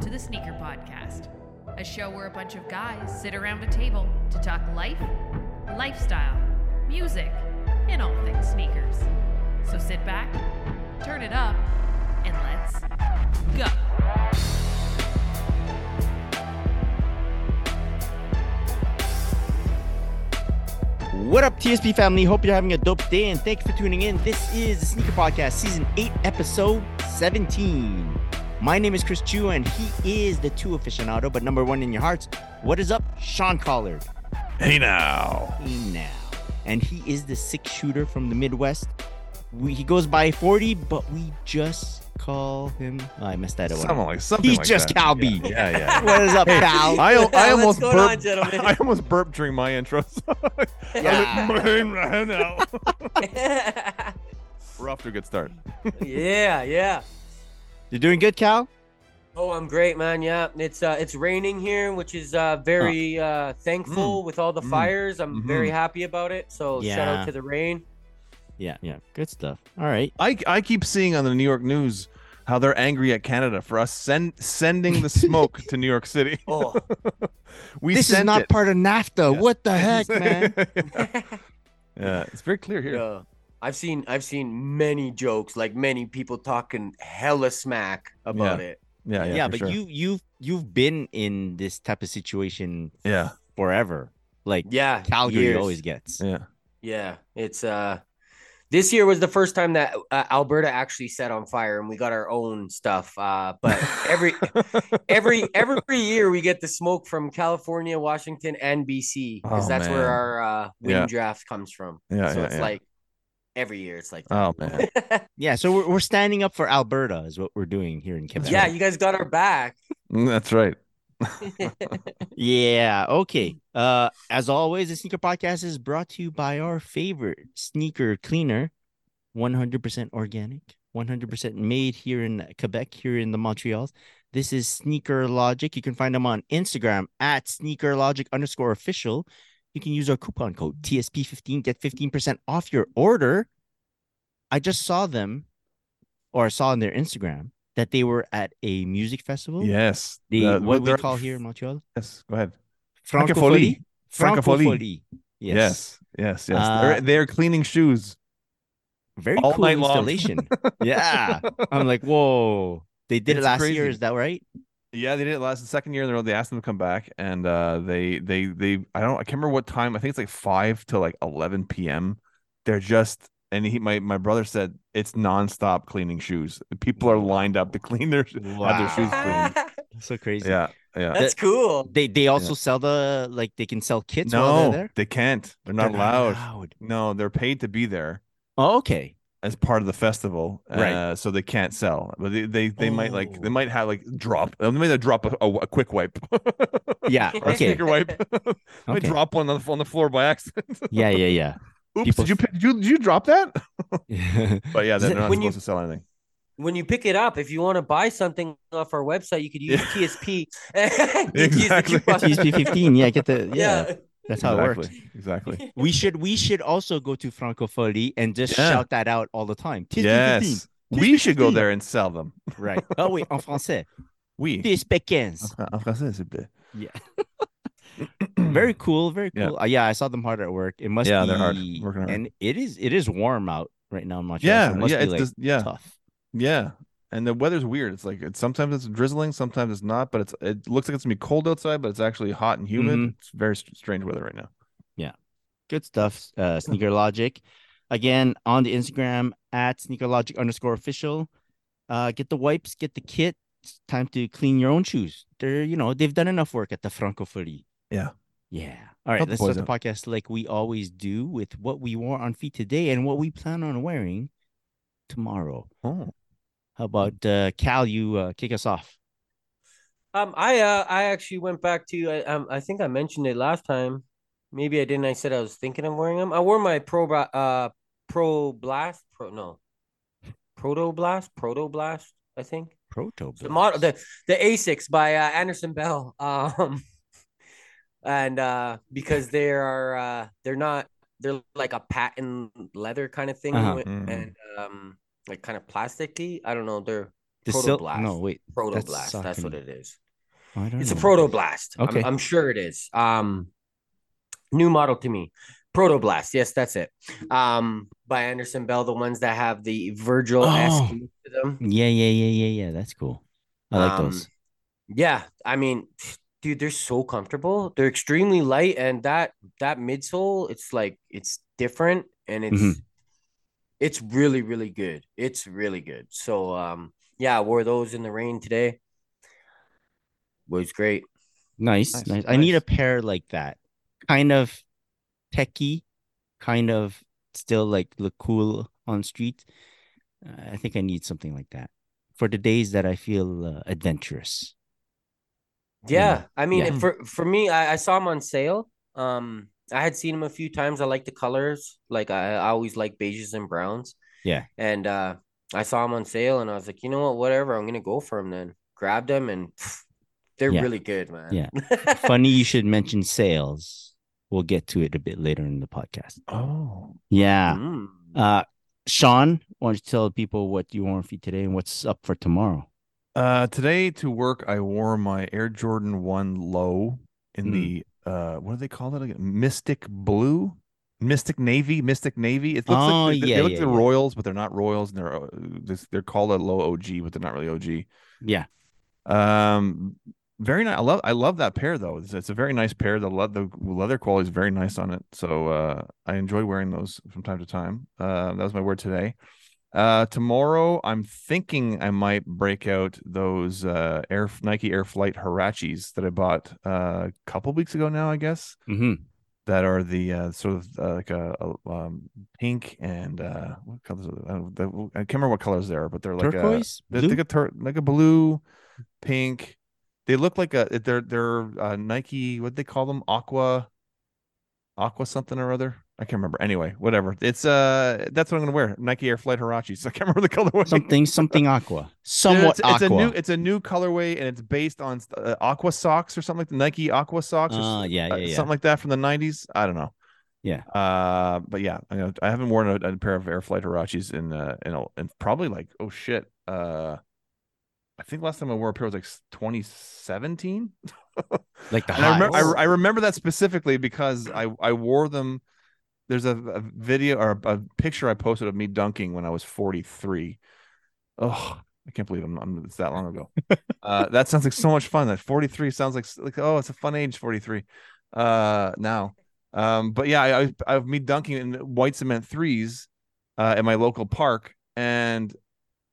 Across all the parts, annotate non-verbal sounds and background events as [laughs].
to the Sneaker Podcast, a show where a bunch of guys sit around a table to talk life, lifestyle, music, and all things sneakers. So sit back, turn it up, and let's go. What up, TSP family? Hope you're having a dope day and thank you for tuning in. This is the Sneaker Podcast, Season 8, Episode 17. My name is Chris Chiu, and he is the two aficionado, but number one in your hearts. What is up, Sean Scollard? Hey now. Hey now. And he is the six shooter from the Midwest. We, he goes by 40, but we just call him. Oh, I messed that up. Something like something He's like just that. Kalby. Yeah, yeah. yeah. [laughs] What is up, Cal? I, I What's almost going on, burped. gentlemen? I almost burped during my intro. [laughs] Yeah. yeah. [laughs] We're off to a good start. yeah, yeah. You're doing good, Cal? Oh, I'm great, man. Yeah, it's uh, it's raining here, which is uh, very uh, thankful with all the Mm. fires. I'm Mhm. very happy about it. So shout out to the rain. Yeah, yeah. Good stuff. All right. I I keep seeing on the New York news how they're angry at Canada for us send sending the smoke to New York City. [laughs] Oh, [laughs] We this is not it. part of NAFTA. Yeah. What the heck, [laughs] man? yeah, it's very clear here. yeah. I've seen I've seen many jokes, like many people talking hella smack about Yeah. it. Yeah, yeah, yeah, but sure. you you've you've been in this type of situation Yeah, forever. Like Yeah, Calgary years. always gets. yeah. Yeah, it's uh this year was the first time that uh, Alberta actually set on fire and we got our own stuff. Uh but every [laughs] every every year we get the smoke from California, Washington, and BC because Oh, that's where our uh, wind Yeah. draft comes from. Yeah, so yeah, it's yeah. like every year it's like Oh man. [laughs] Yeah, so we're, we're standing up for Alberta is what we're doing here in Quebec. yeah, you guys got our back. That's right. [laughs] Yeah, okay. Uh as always, the sneaker podcast is brought to you by our favorite sneaker cleaner, 100% organic, 100% made here in Quebec, here in the Montreal. This is Sneaker Logic. You can find them on Instagram at Sneaker Logic underscore official. You can use our coupon code TSP15, get 15% off your order. I just saw them, or I saw on their Instagram that they were at a music festival. Yes. The, Uh, what we call here in Montreal? Yes. Go ahead. Francophonie. Francophonie. Yes. Yes. Yes. Yes. Uh, they're, they're cleaning shoes. Very all cool installation. [laughs] yeah. I'm like, whoa. They did it It's last year, is that right? Yeah, they did it last the second year in a row. They asked them to come back, and uh, they they they I don't I can't remember what time. I think it's like five to like eleven p.m. They're just and he my my brother said it's nonstop cleaning shoes. People are lined up to clean their have their shoes cleaned. [laughs] So crazy. Yeah, yeah. That's cool. They they also sell the like they can sell kits while No, they're there. they can't. They're not They're allowed. allowed. No, they're paid to be there Oh, okay. As part of the festival, Right. uh, so they can't sell. But they they, they might like they Oh. might have like drop. They might have drop a, a, a quick wipe. [laughs] Yeah. Or a Okay. sneaker wipe. [laughs] might Okay. drop one on the, on the floor by accident. [laughs] Yeah, yeah, yeah. Oops, People- did you did you did you drop that? But yeah, they're not When supposed you- to sell anything. When you pick it up, if you want to buy something off our website, you could use TSP. You use the Exactly. TSP 15. Yeah, get the yeah. yeah. That's how it exactly, works. exactly. [laughs] We should we should also go to Francophonie and just Yeah. shout that out all the time. 15. yes, we should go there and sell them. Right. [laughs] Oh wait, en français. Oui. TSP 15. En français, s'il plaît. Yeah. [laughs] very cool very Yeah. cool uh, yeah i saw them hard at work it must Yeah, be they're hard, working hard. and it is it is warm out right now in Montreal, Yeah, so it must yeah, like, just yeah, tough yeah. And the weather's weird. It's like it's sometimes it's drizzling, sometimes it's not. But it's it looks like it's gonna be cold outside, but it's actually hot and humid. Mhm. It's very st- strange weather right now. Yeah, good stuff uh sneaker logic again on the instagram at sneaker logic underscore official uh get the wipes get the kit it's time to clean your own shoes they're you know they've done enough work at the Franco francophonie Yeah. yeah all right Help let's start the podcast like we always do with what we wore on feet today and what we plan on wearing tomorrow Oh, How about uh, Cal? You uh, kick us off. Um, I uh, I actually went back to I um, I think I mentioned it last time. Maybe I didn't. I said I was thinking of wearing them. I wore my pro uh pro blast pro no proto blast proto blast I think Proto. the model the the Asics by uh, Andersson Bell. [laughs] Um, and uh because they are uh they're not they're like a patent leather kind of thing Uh-huh. Mm. and um like kind of plasticky. I don't know. They're The sil- Protoblast. No, wait. Proto blast. That's, what it is. I don't It's a know. proto blast. I'm- Okay. I'm, sure it is. Um, new model to me. Proto blast. Yes, that's it. Um, by Andersson Bell, the ones that have the Virgil esque Oh. to them. Yeah, yeah, yeah, yeah, yeah. That's cool. I like Um, those. Yeah, I mean, dude, they're so comfortable. They're extremely light, and that that midsole, it's like it's different, and it's Mhm. It's really really good. It's really good. So um, yeah, I wore those in the rain today. Was great. Nice, Nice, nice. I need a pair like that. Kind of techie, kind of still like look cool on street. Uh, I think I need something like that for the days that I feel uh, adventurous. Yeah, I mean, Yeah. for for me, I, I saw them on sale. Um, I had seen them a few times. I like the colors. Like I, I always like beiges and browns. Yeah. And uh, I saw them on sale, and I was like, you know what, whatever. I'm gonna go for them then. Grabbed them, and pff, they're Yeah. really good, man. Yeah. [laughs] Funny you should mention sales. We'll get to it a bit later in the podcast. Oh. Yeah. Mm. Uh, Sean, why don't you tell people what you wore for today and what's up for tomorrow? Uh, today to work, I wore my Air Jordan One Low in Mm. the uh, what do they call it again? Mystic Blue, Mystic Navy, Mystic Navy. It looks Oh, like they, they look yeah, like the yeah. Royals, but they're not Royals, and they're uh, they're called a low OG, but they're not really OG. Yeah. Um, very nice. I love I love that pair though. It's, it's a very nice pair. The leather the leather quality is very nice on it. So uh, I enjoy wearing those from time to time. Uh, that was my word today. Uh, tomorrow I'm thinking I might break out those uh Air Nike Air Flight Huaraches that I bought uh, a couple weeks ago now. I guess hmm that are the uh, sort of uh, like a, a um, pink and uh, what colors? I, I can't remember what colors they are, but they're like a, Turquoise? they're like a tur- like a blue, pink. They look like a they're they're uh, Nike. What do they call them? Aqua, aqua something or other. I can't remember. Anyway, whatever. It's uh that's what I'm gonna wear. Nike Air Flight Huaraches. [laughs] I can't remember the colorway. something, something aqua. [laughs] Somewhat it's, it's aqua. a new it's a new colorway and it's based on uh, aqua socks or something like the Nike aqua socks or s- yeah, uh, yeah, yeah. something like that from the 90s. I don't know. Yeah. Uh, but yeah, I, know, I haven't worn a, a pair of Air Flight Huaraches in uh in, a, in probably like oh shit. Uh, I think last time I wore a pair was like 2017. [laughs] like the I remember, I. I remember that specifically because I I wore them. There's a, a video or a, a picture I posted of me dunking when I was 43. Oh, I can't believe I'm, I'm it's that long ago. [laughs] uh, that sounds like so much fun. That 43 sounds like like oh, it's a fun age 43. Uh, now, um, but yeah, I, I me dunking in white cement threes, uh, at my local park, and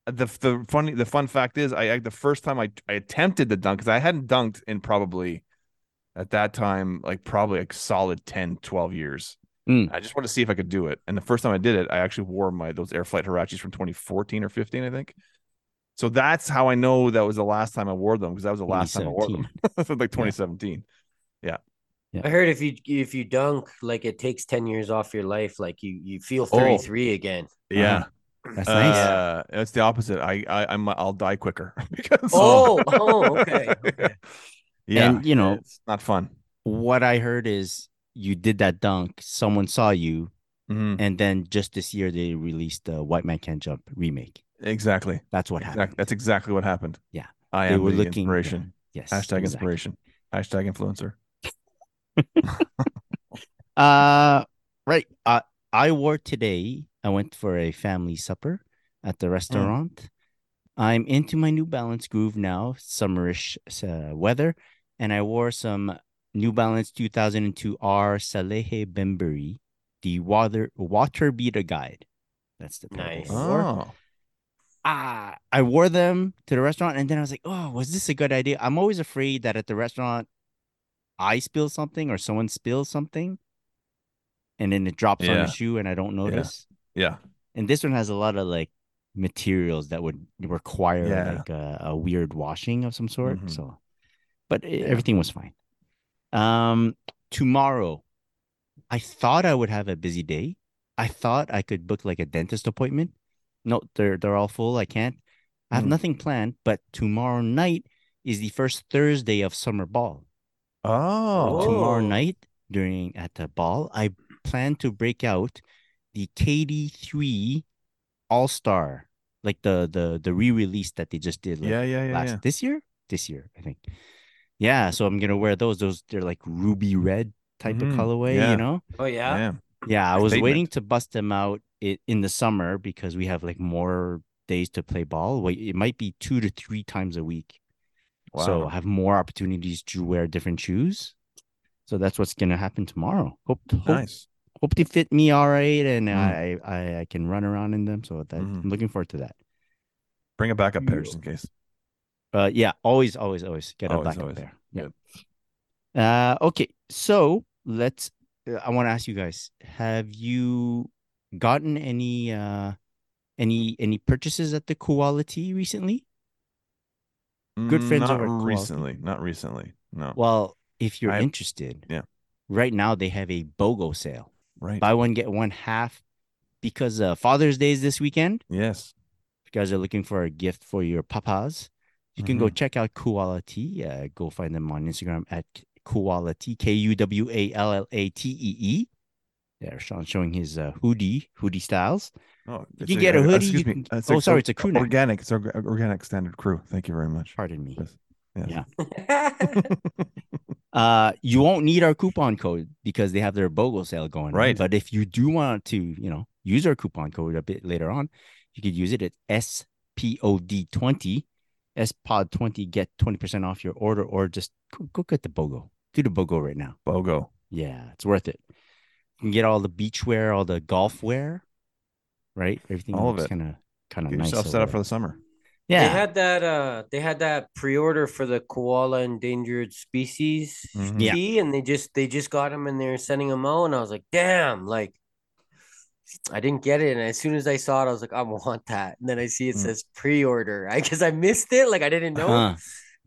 the the funny the fun fact is I, I the first time I I attempted to dunk because I hadn't dunked in probably at that time like probably like solid 10 12 years Mm. i just wanted to see if i could do it and the first time i did it i actually wore my those air flight huaraches from 2014 or 15 i think so that's how i know that was the last time i wore them because that was the last time i wore them 2017. [laughs] like 2017 I heard if you if you dunk, like it takes ten years off your life. Like you you feel Oh. thirty three again. yeah That's nice. uh, it's the opposite i, I i'm i'll die quicker [laughs] because Oh, oh, okay, [laughs] okay. yeah And, you know- it's not fun What I heard is you did that dunk, someone saw you, Mhm. and then just this year they released the White Man Can't Jump remake. exactly That's what Exact- happened. that's exactly what happened Yeah. i they am were the looking inspiration Yes. hashtag exactly. inspiration hashtag influencer [laughs] [laughs] Uh, right. Uh, I wore today. I went for a family supper at the restaurant. I'm into my New Balance groove now, summerish uh, weather, and I wore some New Balance 2002 R Salehe Bembury, the water water beater guide. That's the pair Nice. wore. oh ah, I wore them to the restaurant, and then I was like, "Oh, was this a good idea?" I'm always afraid that at the restaurant, I spill something or someone spills something, and then it drops on the shoe, and I don't notice. yeah And this one has a lot of like materials that would require Yeah. like a, a weird washing of some sort. Mhm. So, but e- everything was fine. Um, tomorrow, I thought I would have a busy day. I thought I could book like a dentist appointment. No, they're they're all full. I can't. I have Mm. nothing planned. But tomorrow night is the first Thursday of summer ball. oh Tomorrow Oh. night during at the ball, I plan to break out the KD3 All Star, like the the the re-release that they just did. Like, yeah, yeah, yeah, last yeah. this year, this year I think. Yeah, so I'm gonna wear those. Those they're like ruby red type Mhm, of colorway. yeah. You know. Oh yeah. Yeah. Yeah, I was Statement. waiting to bust them out i- in the summer because we have like more days to play ball. Wait, it might be two to three times a week. So I have more opportunities to wear different shoes. So that's what's gonna happen tomorrow. Hope hope, Nice. hope they fit me all right and Mm. I, I I can run around in them. So that Mhm. I'm looking forward to that. Bring a backup pair just in case. Uh yeah, always, always, always get a Always, backup always. pair. Yeah. Uh okay, so let's uh, I want to ask you guys, have you gotten any uh any any purchases at the Kuwallatee recently? Good Mm, friends Not over at Kuwallatee. recently. Not recently. No. Well, if you're I- interested, yeah. Right now they have a BOGO sale. right. Buy one get one half because uh, Father's Day is this weekend. yes. If you guys are looking for a gift for your papas, you can go Mhm. check out Kuwallatee. Uh, go find them on Instagram at Kuwallatee, K U W A L L A T E E. There, Sean showing his uh, hoodie, hoodie styles. Oh, You it's can get a uh, hoodie, Excuse you me. can- It's oh, a- sorry, it's a crew neck. Organic. It's orga- organic standard crew. Thank you very much. Pardon me. Yes. Yes. Yeah. [laughs] [laughs] Uh, you won't need our coupon code because they have their BOGO sale going on. Right. But if you do want to, you know, use our coupon code a bit later on, you could use it at SPOD20, SPOD20, get 20% off your order, or just go, go get the BOGO. Do the BOGO right now. BOGO. Yeah, it's worth it. You can get all the beach wear, all the golf wear, right? Everything All of looks it. kind of kind of nice. yourself set up for the summer. yeah. They had that uh they had that pre-order for the koala endangered species Mhm. Yeah. and they just they just got them and they're sending them out and I was like, damn, like I didn't get it. And as soon as I saw it, I was like, I want that. And then I see it Mm. says pre-order. I guess I missed it. Like I didn't know. Huh.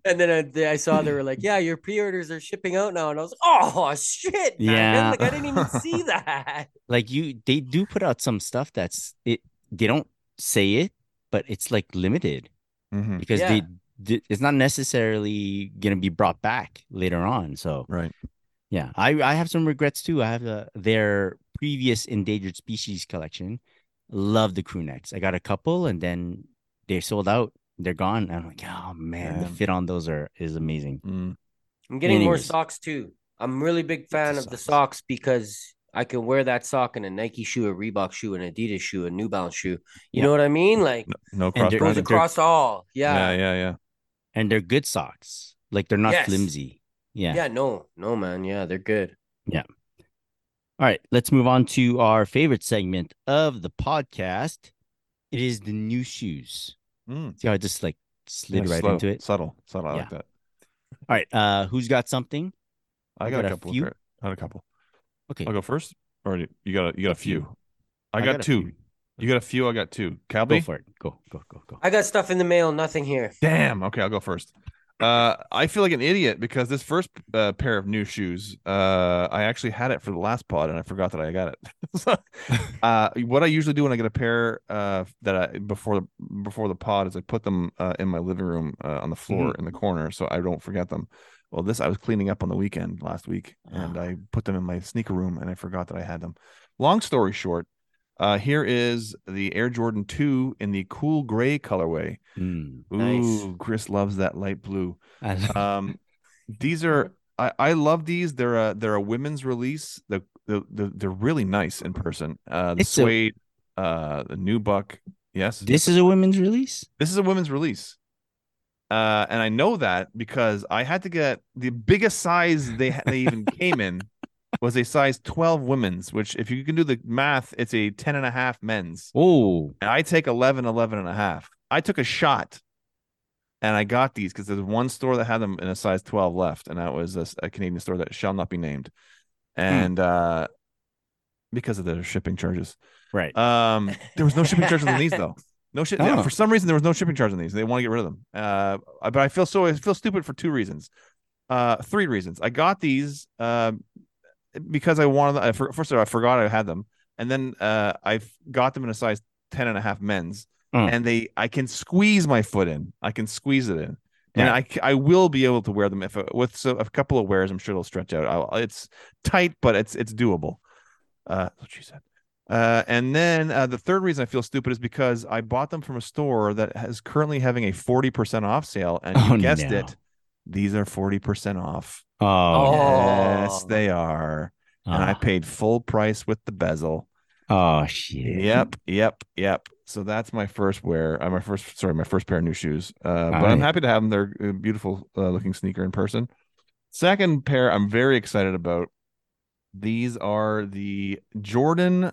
And then I, I saw they were like, yeah, your pre-orders are shipping out now. And I was like, oh shit. man. Yeah. Like I didn't even [laughs] see that. like you they do put out some stuff that's it they don't say it but it's like limited Mhm. because Yeah. they it's not necessarily gonna be brought back later on so Right. yeah i i have some regrets too i have uh, their previous endangered species collection love the crew necks i got a couple and then they sold out they're gone and i'm like oh man the fit on those are is amazing Mm. I'm getting more socks too. I'm really big fan the of the socks. socks because I can wear that sock in a Nike shoe, a Reebok shoe, an Adidas shoe, a New Balance shoe. You Yeah. know what I mean? Like No, no cross goes across all. Yeah, Yeah. yeah, yeah. and they're good socks like they're not Yes. flimsy yeah. yeah no, no, man. Yeah, they're good. All right, let's move on to our favorite segment of the podcast. It is the new shoes. Mm. See how I just like slid Yeah, right slow, into it? Subtle, subtle. I like that. All right, uh, who's got something? I I got, got a a couple. few. I got a couple. Okay, I'll go first, or you you got a, you got a few. few. I got, a two. few. You got a few. I got two. Go for it. Go, go, go, go. I got stuff in the mail, nothing here. Damn. Okay, I'll go first. Uh, I feel like an idiot because this first uh, pair of new shoes, uh, I actually had it for the last pod and I forgot that I got it. so, [laughs] [laughs] uh, what I usually do when I get a pair uh that I before the before the pod is I put them uh, in my living room uh, on the floor in the corner so I don't forget them. Well, this I was cleaning up on the weekend last week and I put them in my sneaker room and I forgot that I had them. Long story short, uh, here is the Air Jordan 2 in the cool gray colorway. Mm. Nice. Ooh, Chris loves that light blue. [laughs] Um, these are I, I love these. They're a they're a women's release. The the, the they're really nice in person. Uh, the It's a- suede, uh, the new buck. Yes, this is a women's release. this is a women's release. Uh, and I know that because I had to get the biggest size they they even came in [laughs] was a size 12 women's, which if you can do the math, it's a 10 and a half men's. Oh, And I take 11, 11 and a half. I took a shot and I got these because there's one store that had them in a size 12 left. And that was a Canadian store that shall not be named. And uh, because of the shipping charges. right. Um, there was no shipping charges on these [laughs] though. No shit. Yeah, Oh. for some reason, there was no shipping charge on these. They want to get rid of them. Uh, but I feel so I feel stupid for two reasons. Uh, three reasons. I got these um because I wanted. them- I for, first of all, I forgot I had them, and then uh, I got them in a size 10 and a half men's, Mm. and they I can squeeze my foot in. I can squeeze it in. And Yeah. I, I will be able to wear them if with so, a couple of wears. I'm sure it'll stretch out. I'll, it's tight, but it's it's doable. Uh, what she said. Uh, and then uh, the third reason I feel stupid is because I bought them from a store that is currently having a 40% off sale. And [laughs] you Oh, guessed no. it, these are 40% off. Oh, Oh. Yes, they are. And I oh, paid full price with the bezel. oh, shit. Yep, yep, yep. So that's my first wear. Uh, my first, sorry, my first pair of new shoes. Uh, but I'm happy to have them. They're a beautiful uh, looking sneaker in person. Second pair, I'm very excited about. These are the Jordan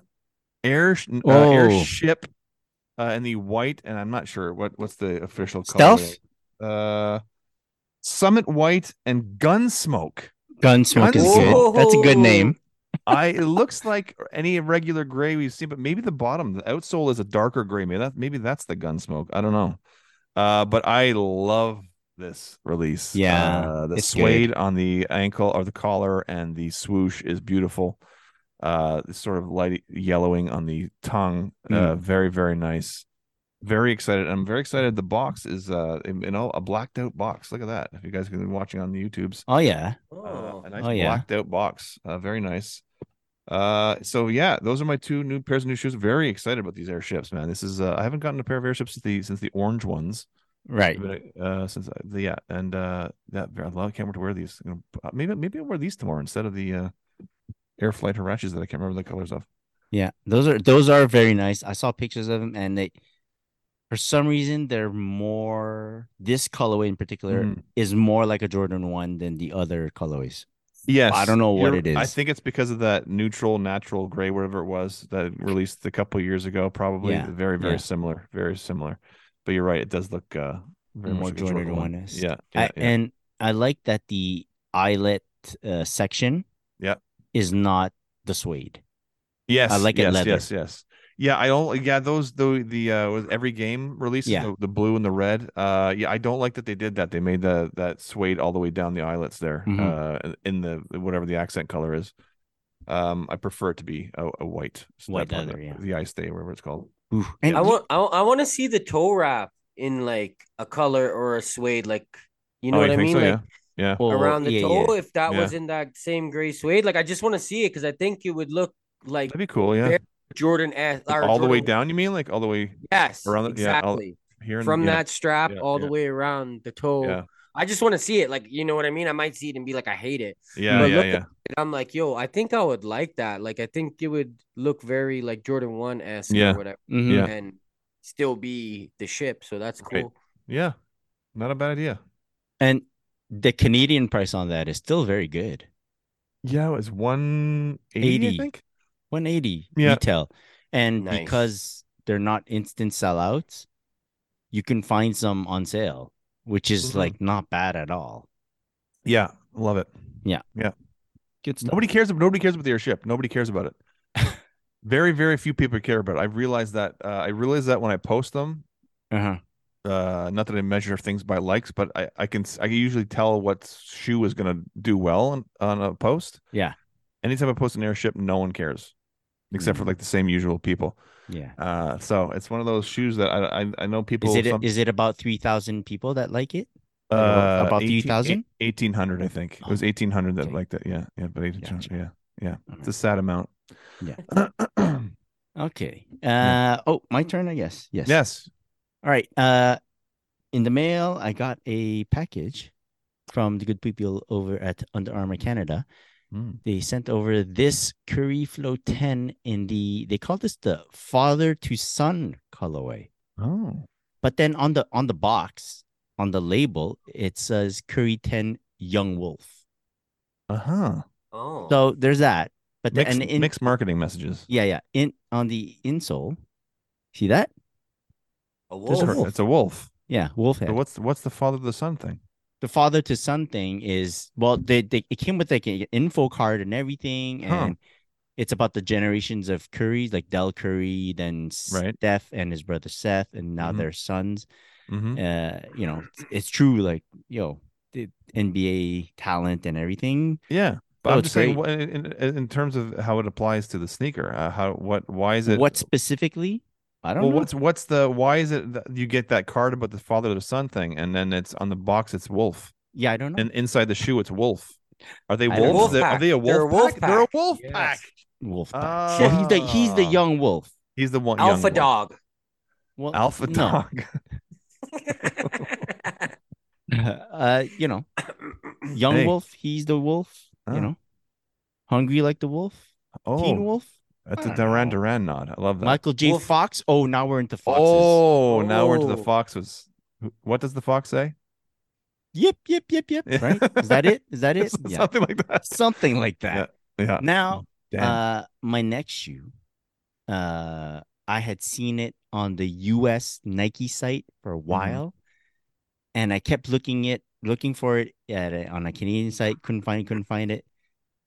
Air uh, Oh. Airship, uh, in the white, and I'm not sure what what's the official color. Stealth? Uh, Summit White and Gunsmoke. Gunsmoke is Guns- good. That's a good name. [laughs] I it looks like any regular gray we've seen, but maybe the bottom, the outsole is a darker gray. Maybe that maybe that's the Gunsmoke. I don't know. Uh, but I love this release. Yeah, uh, the it's good. suede on the ankle or the collar and the swoosh is beautiful. Uh, sort of light yellowing on the tongue. Uh, Mm. very very nice. Very excited. I'm very excited. The box is uh, you know, a blacked out box. Look at that. If you guys have been watching on the YouTubes, Oh, yeah. uh, Oh. a nice Oh, yeah. blacked out box. Uh, very nice. Uh, so yeah, those are my two new pairs of new shoes. Very excited about these airships, man. This is uh, I haven't gotten a pair of airships since the since the orange ones. Right. But, uh, since uh, the yeah, and uh, that I love. Can't wait to wear these. You know, uh, maybe maybe I'll wear these tomorrow instead of the uh, Air Flight Huaraches that I can't remember the colors of. Yeah, those are those are very nice. I saw pictures of them, and they, for some reason, they're more. This colorway in particular Mhm. is more like a Jordan one than the other colorways. Yes, I don't know what you're- I think it's because of that neutral, natural gray, whatever it was that released a couple years ago. Probably Yeah, very, very yeah. similar, very similar. But you're right; it does look uh, very more much a Jordan one. is. Yeah, I, yeah, yeah. and I like that the eyelet uh, section. Yeah. is not the suede. yes, I like it yes, leather. yes, yes. Yeah, I don't. Yeah, those the the uh every game releases Yeah. the, the blue and the red. Uh, yeah, I don't like that they did that. They made the that suede all the way down the eyelets there. Mhm. Uh, in the whatever the accent color is. Um, I prefer it to be a, a white, White that part, yeah. the ice day, whatever it's called. Ooh, And I y- want I, I want to see the toe wrap in like a color or a suede, like you know oh, what you I mean, so? like yeah, yeah. well, around the yeah, toe. yeah. If that Yeah. was in that same gray suede, like I just want to see it because I think it would look like That'd be cool. Yeah, Very Jordan S. or all the way down. You mean like all the way Yes, around the- yeah, all- exactly. here? in- From yeah, that strap yeah, all the way around the toe. Yeah, I just want to see it. Like you know what I mean. I might see it and be like, I hate it. yeah, But yeah, look yeah. And I'm like, yo, I think I would like that. Like I think it would look very like Jordan One s Yeah. or whatever, Mhm. Yeah. and still be the ship. So that's Right. cool. Yeah, not a bad idea. And the Canadian price on that is still very good. Yeah, it was one eighty, I think. 180 Yeah. retail. And Nice. because they're not instant sellouts, you can find some on sale, which is Mhm. like not bad at all. Yeah, love it. Yeah. Yeah. Good stuff. Nobody cares. Nobody cares about the airship. Nobody cares about it. [laughs] very, very few people care about it. I've realized that. Uh, I realized that when I post them. uh-huh. Uh, not that I measure things by likes, but I, I can I can usually tell what shoe is gonna do well on, on a post. Yeah. Anytime I post an airship, no one cares, except for Mm. like the same usual people. Yeah. Uh, so it's one of those shoes that I I, I know people. Is it some- is it about 3,000 people that like it? Uh, about- about 18 3,000? 1800, I think. It was Oh, 1800 that okay. liked it. Yeah. Yeah. But 1800. Gotcha. Yeah. Yeah. Alright. It's a sad amount. Yeah. [clears throat] Okay. Uh oh, my turn, I guess. Yes. yes. All right. Uh in the mail, I got a package from the good people over at Under Armour Canada. Mm. They sent over this Curry Flow 10 in the they call this the father to son colorway. Oh. But then on the on the box, on the label, it says Curry 10 Young Wolf. Uh huh. Oh, So there's that. But then Mixed, and in, mixed marketing messages. yeah, yeah. In on the insole, see that? a there's a wolf. wolf. It's a wolf. Yeah, wolf head. So what's what's the father of the son thing? The father to son thing is well they, they it came with like an info card and everything Huh. and it's about the generations of curry like del curry then Right. steph and his brother seth and now Mhm. their sons Mm-hmm. uh you know it's, it's true like yo the nba talent and everything Yeah. But Oh, I'm just saying, in, in, in terms of how it applies to the sneaker, uh, how what why is it? what specifically i don't well, know what's what's the why is it that you get that card about the father to the son thing, and then it's on the box it's wolf, yeah i don't know and inside the shoe it's wolf. Are they I don't know. wolves? Wolf Are they a wolf They're a wolf pack? They're a wolf Yes. pack. wolf pack. Oh. Well, he's the he's the Ah. young wolf. He's the one Alpha dog. Well, Alpha no. dog. [laughs] [laughs] uh, you know, young Hey. wolf. He's the wolf. Oh. You know, hungry like the wolf. Teen Oh, wolf. That's I a don't Duran. Duran nod. I love that. Michael J. Wolf. Fox. Oh, now we're into foxes. Oh, now we're into the Oh. foxes. What does the fox say? Yip, yip, yip, yip. [laughs] Right? Is that it? Is that it? [laughs] Yeah. Something like that. Something like that. Yeah. Now, Damn. uh, my next shoe, uh, I had seen it on the U.S. Nike site for Mm-hmm. a while, and I kept looking it, looking for it at a, on a Canadian site. Couldn't find it. Couldn't find it.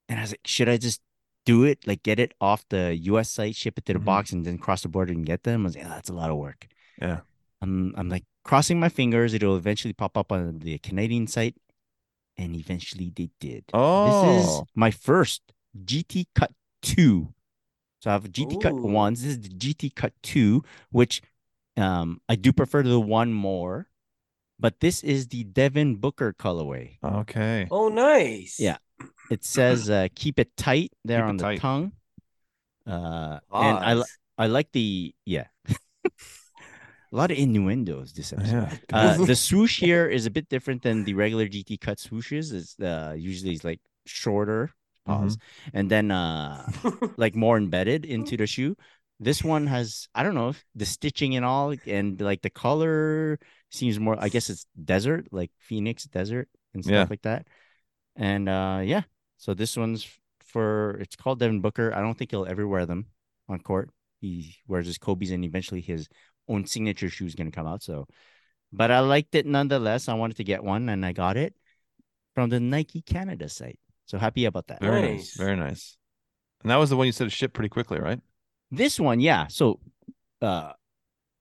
And I was like, should I just do it? Like, get it off the U.S. site, ship it to the Mhm. box, and then cross the border and get them? I was like, oh, that's a lot of work. Yeah. I'm, I'm like crossing my fingers. It'll eventually pop up on the Canadian site, and eventually they did. Oh, This is oh, my first GT Cut 2. So I have a GT Cut Ooh. 1. This is the GT Cut 2, which um I do prefer the one more. But this is the Devin Booker colorway. okay. oh, nice. Yeah. It says uh, keep it tight there Keep on the tight. tongue. Uh and I li- I like the yeah. [laughs] a lot of innuendos this episode. Yeah. Uh, [laughs] the swoosh here is a bit different than the regular GT cut swooshes. It's uh, usually it's like shorter, pause, and then uh, [laughs] like more embedded into the shoe. This one has I don't know the stitching and all, and like the color seems more. I guess it's desert, like Phoenix desert and stuff Yeah. like that. And uh, yeah, so this one's for it's called Devin Booker. I don't think he'll ever wear them on court. He wears his Kobe's, and eventually his own signature shoe is going to come out. So, but I liked it nonetheless. I wanted to get one, and I got it from the Nike Canada site. So happy about that. Very nice. Nice. Very nice. And that was the one you said it shipped pretty quickly, right? This one, yeah. So, uh,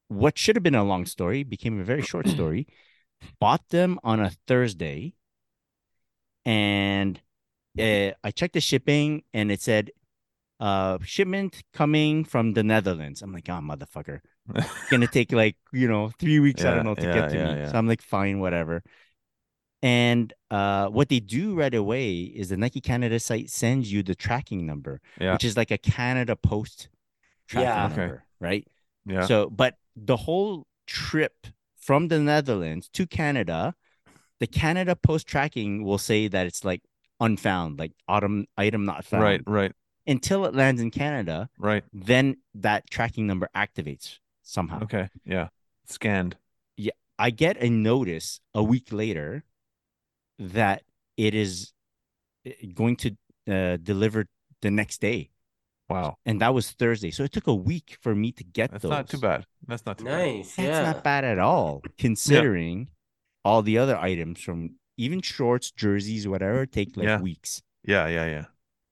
what should have been a long story became a very short [clears throat] story. Bought them on a Thursday, and uh, I checked the shipping, and it said, "Uh, shipment coming from the Netherlands." I'm like, "Oh, motherfucker." It's gonna take like you know three [laughs] weeks i don't know to yeah, get to yeah, me yeah. so i'm like fine whatever and uh what they do right away is the nike canada site sends you the tracking number Yeah. which is like a canada post tracking Yeah. Okay. right Yeah. so but the whole trip from the netherlands to canada the canada post tracking will say that it's like unfound like autumn item not found right. Right. until it lands in canada Right. then that tracking number activates somehow Okay. Yeah. Scanned. Yeah. I get a notice a week later that it is uh, going to uh, deliver the next day, Wow. and that was Thursday. So it took a week for me to get That's those. not too bad. That's not too bad. nice. That's yeah. not bad at all, considering all the other items from even shorts, jerseys, whatever, take like Yeah. weeks. Yeah. Yeah. Yeah.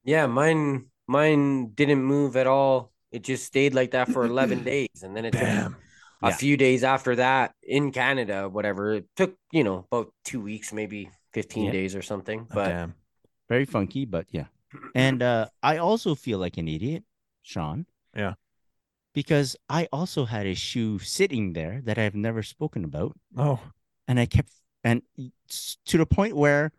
Yeah, mine mine didn't move at all. It just stayed like that for 11 [clears throat] days and then it took a Yeah. few days after that in Canada, whatever. It took, you know, about 2 weeks, maybe 15 Yeah. days or something. Oh, But Damn. Very funky, but yeah. [clears throat] And uh, I also feel like an idiot, Sean. Yeah. Because I also had a shoe sitting there that I've never spoken about. Oh. and I kept and to the point where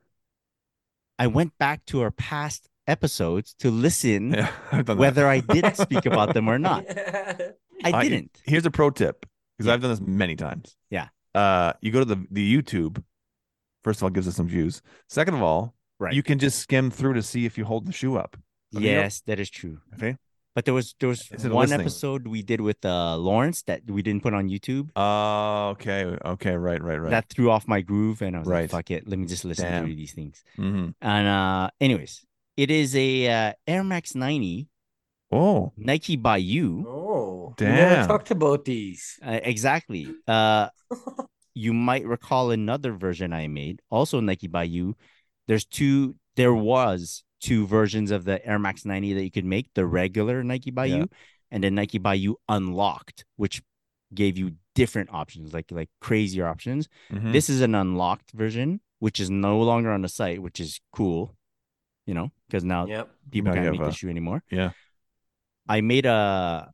I went back to our past episodes to listen Yeah. [laughs] I've done that. whether I did [laughs] speak about them or not. I I- didn't. Here's a pro tip because Yeah. I've done this many times. Yeah. Uh, you go to the the YouTube. First of all, it gives us some views. Second of all, Right. you can just skim through to see if you hold the shoe up. Okay, you know- yes, that is true. Okay. But there was there was one listening? episode we did with uh Lawrence that we didn't put on YouTube. Oh, okay. Okay. Right. Right. Right. That threw off my groove and I was Right. like, fuck it, let me just listen Damn. to these things. hmm And uh anyways, it is a uh, Air Max 90 Oh, Nike by you. Oh, we never Damn. talked about these. Uh, exactly. Uh, [laughs] you might recall another version I made, also Nike by you. There's two. There was two versions of the Air Max 90 that you could make: the regular Nike by Yeah. and then Nike by you Unlocked, which gave you different options, like like crazier options. Mhm. This is an unlocked version, which is no longer on the site, which is cool. You know, because now Yep. people Now can't make a- the shoe anymore. Yeah. I made a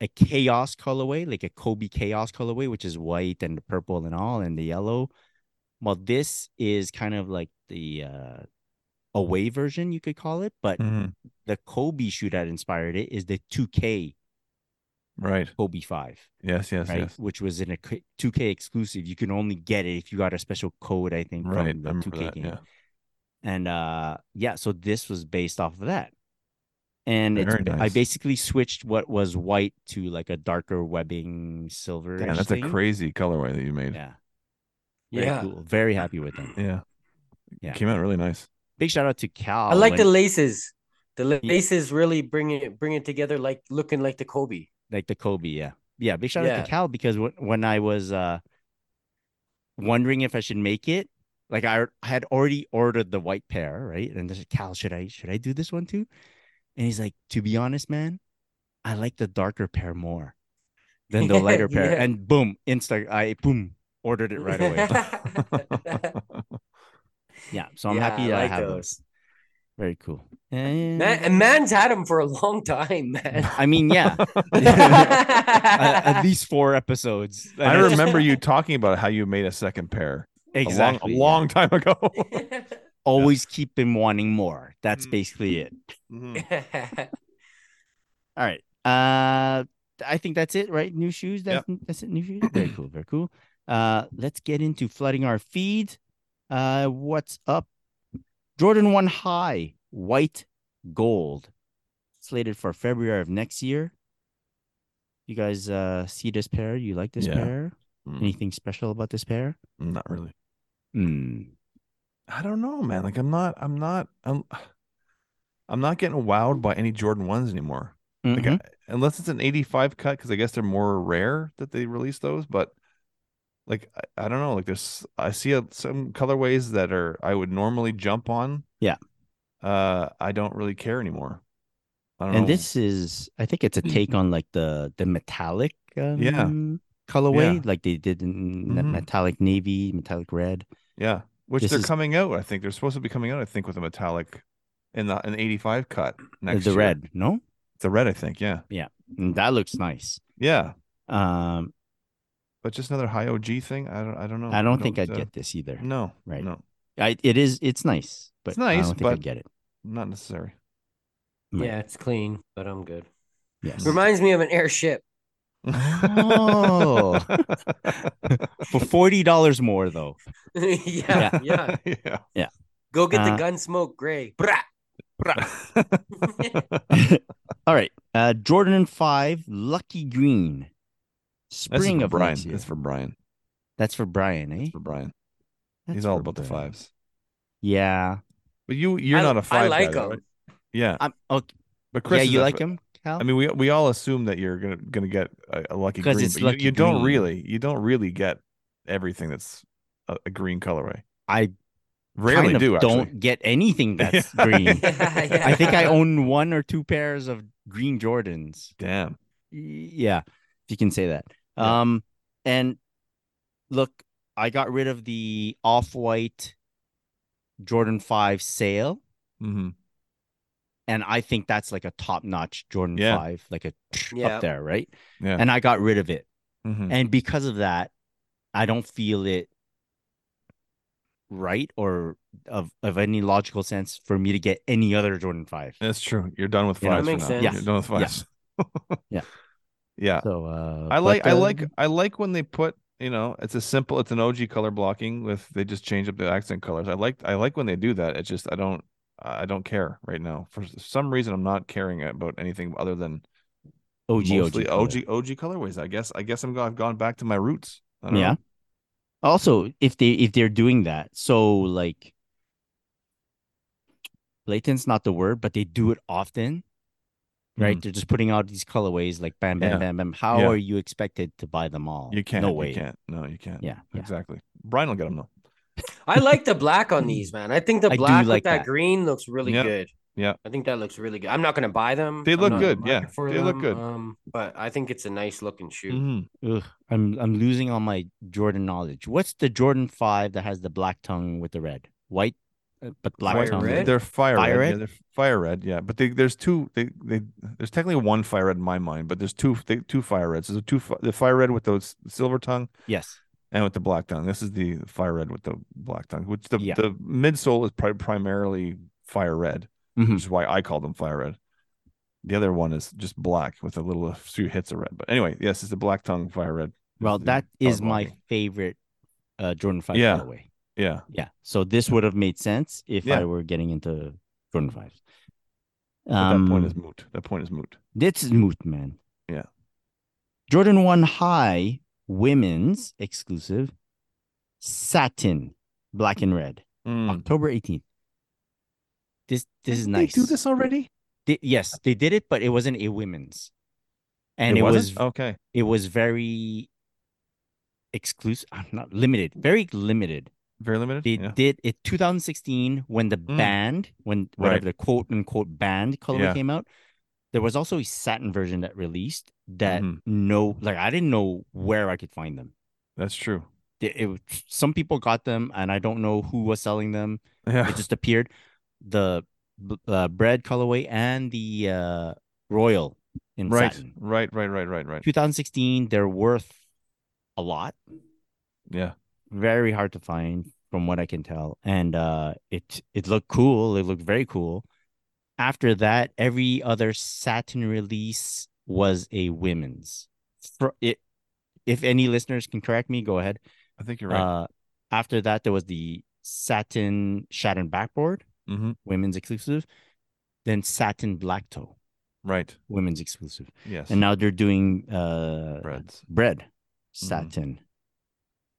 a chaos colorway, like a Kobe chaos colorway, which is white and purple and all and the yellow. Well, this is kind of like the uh away version, you could call it, but Mhm. the Kobe shoe that inspired it is the 2K Right. Kobe 5, Yes. Yes. right? Yes. Which was in a 2K exclusive. You can only get it if you got a special code, I think, Right. From the remember 2K that. game. Yeah. And uh yeah, so this was based off of that. And it's Very I basically switched what was white to like a darker webbing silver. Damn, that's a crazy colorway that you made. Yeah. Very Yeah. cool. Very happy with them. Yeah. Yeah. Came out really nice. Big shout out to Cal. I like the laces. The laces really bring it bring it together, like looking like the Kobe. like the Kobe, yeah. Yeah, big shout out to Cal because when when I was uh wondering if I should make it, like I, I had already ordered the white pair, right? And I said, Cal, should I should I do this one too? And he's like, to be honest, man, I like the darker pair more than the lighter [laughs] pair. Yeah. And boom, insta I boom, ordered it right away. [laughs] [laughs] yeah. So I'm Yeah, happy I I, like have those. those. Very cool. And Man, and man's had them for a long time, man. I mean, yeah. [laughs] [laughs] at, at least four episodes. I And remember you talking about how you made a second pair exactly a long, a long time ago. [laughs] always keep him wanting more. That's Mm. basically it. Mhm. All right. Uh I think that's it, right? New shoes. That's that's it. New shoes. Very cool. Very cool. Uh let's get into flooding our feed. Uh what's up? Jordan 1 high, white gold. Slated for February of next year. You guys uh see this pair? You like this Yeah. pair? Mm, Anything special about this pair? Not really. Hmm. I don't know, man. Like I'm not, I'm not, I'm, I'm not getting wowed by any Jordan ones anymore. Like Mhm. I, unless it's an 85 cut, because I guess they're more rare that they release those. But like I, I don't know, like there's I see a, some colorways that are I would normally jump on. Yeah. Uh, I don't really care anymore. I don't and know. this is i think it's a take on like the the metallic um, colorway Yeah. like they did in Mhm. metallic navy metallic red yeah, which this they're is- coming out. I think they're supposed to be coming out. I think with a metallic in the an 85 cut next the year. red no the red. I think. Yeah yeah, And that looks nice yeah. um But just another high OG thing. I don't. I don't know. i don't think i'd uh, get this either No. Right. No. I, it is it's nice but It's i don't think but- i'd get it Not necessary. Right. yeah, it's clean, but I'm good. yes Reminds me of an airship. oh [laughs] for 40 dollars more though [laughs] yeah, yeah, [laughs] yeah. yeah. Go get Uh, the Gunsmoke Gray. Brah. all right uh jordan 5 lucky green This is spring for of Brian. next year. That's for Brian. that's for brian eh That's for Brian. That's He's all about the fives. Yeah. But you, you're I- not a five. like guy, 'em. right? Yeah, I'm okay. but Chris, yeah, you like him, Cal? I mean, we we all assume that you're gonna gonna get a, a lucky green, it's but you- lucky you, don't really, you don't really get everything that's a, a green colorway. I Rarely kind of do. Actually. don't get anything [laughs] that's Yeah. green. Yeah, I think I own one or two pairs of green Jordans. Damn. Yeah, if you can say that. Yeah. Um, and look, I got rid of the off-white Jordan Five Sail, hmm and I think that's like a top-notch Jordan Yeah. Five, like a [sniffs] Yeah. up there, right? Yeah. And I got rid of it, hmm and because of that, I don't feel it right or of of any logical sense for me to get any other Jordan Five. That's true. You're done with You know, fives That makes sense. Yeah. You're done with Yeah. fives. Yeah. [laughs] Yeah. So uh, I like I uh, like I like when they put you know it's a simple it's an OG color blocking with they just change up the accent colors. I like I like when they do that. It's just I don't I don't care right now for some reason. I'm not caring about anything other than OG OG OG OG colorways. I guess I guess I'm I've gone back to my roots. Yeah. know. Also, if they if they're doing that, so like blatant's not the word, but they do it often, right? They're just putting out these colorways like bam, bam, Mm. Yeah. bam, bam. How Yeah. are you expected to buy them all? You can't. No you way. can't. No, you can't. Yeah, yeah. Exactly. Brian will get them though. I like the black on [laughs] these, man. I think the I black like with that, that. green looks really Yeah. good. Yeah. I think that looks really good. I'm not gonna buy them. They look not in the good, yeah. market for They look good. Um, but I think it's a nice looking shoe. Mhm. Ugh, I'm I'm losing all my Jordan knowledge. What's the Jordan Five that has the black tongue with the red, white, but black Fire tongue? red? They're fire, Fire red. Yeah, they're fire red. Yeah, but they, there's two. They, they there's technically one fire red in my mind, but there's two. They, two fire reds. There's a two. The fire red with the silver tongue Yes. and with the black tongue. This is the fire red with the black tongue. Which the Yeah. the midsole is pri- primarily fire red, Mhm. which is why I call them fire red. The other one is just black with a little a few hits of red. But anyway, yes, it's the black tongue fire red. Well, that is my favorite uh, Jordan Five Yeah. colorway. Yeah, Yeah. So this would have made sense if Yeah. I were getting into Jordan Fives. Um, that point is moot. That point is moot. this is moot, man. Yeah. Jordan One High women's exclusive satin black and red Mm. October 18th. This this is nice. They do this already? They- yes, they did it, but it wasn't a women's, and it, wasn't? was okay. it was very exclusive. Not limited, very limited. Very limited. They yeah. did it 2016 when the Mm. band, when whatever Right. the quote unquote band colorway Yeah. came out, there was also a satin version that released that Mhm. no, like I didn't know where I could find them. That's true. It, it some people got them, and I don't know who was selling them. Yeah. It just appeared. The uh, bread colorway and the uh, royal in right. satin. Right. Right. Right. Right. Right. 2016, they're worth a lot. Yeah. Very hard to find from what I can tell. And uh it it looked cool. It looked very cool. After that, every other satin release was a women's. For it if any listeners can correct me, go ahead. I think you're right. Uh after that there was the satin Shattered backboard, hmm women's exclusive, then satin black toe, Right. women's exclusive. Yes. And now they're doing uh breads. bread Mm-hmm.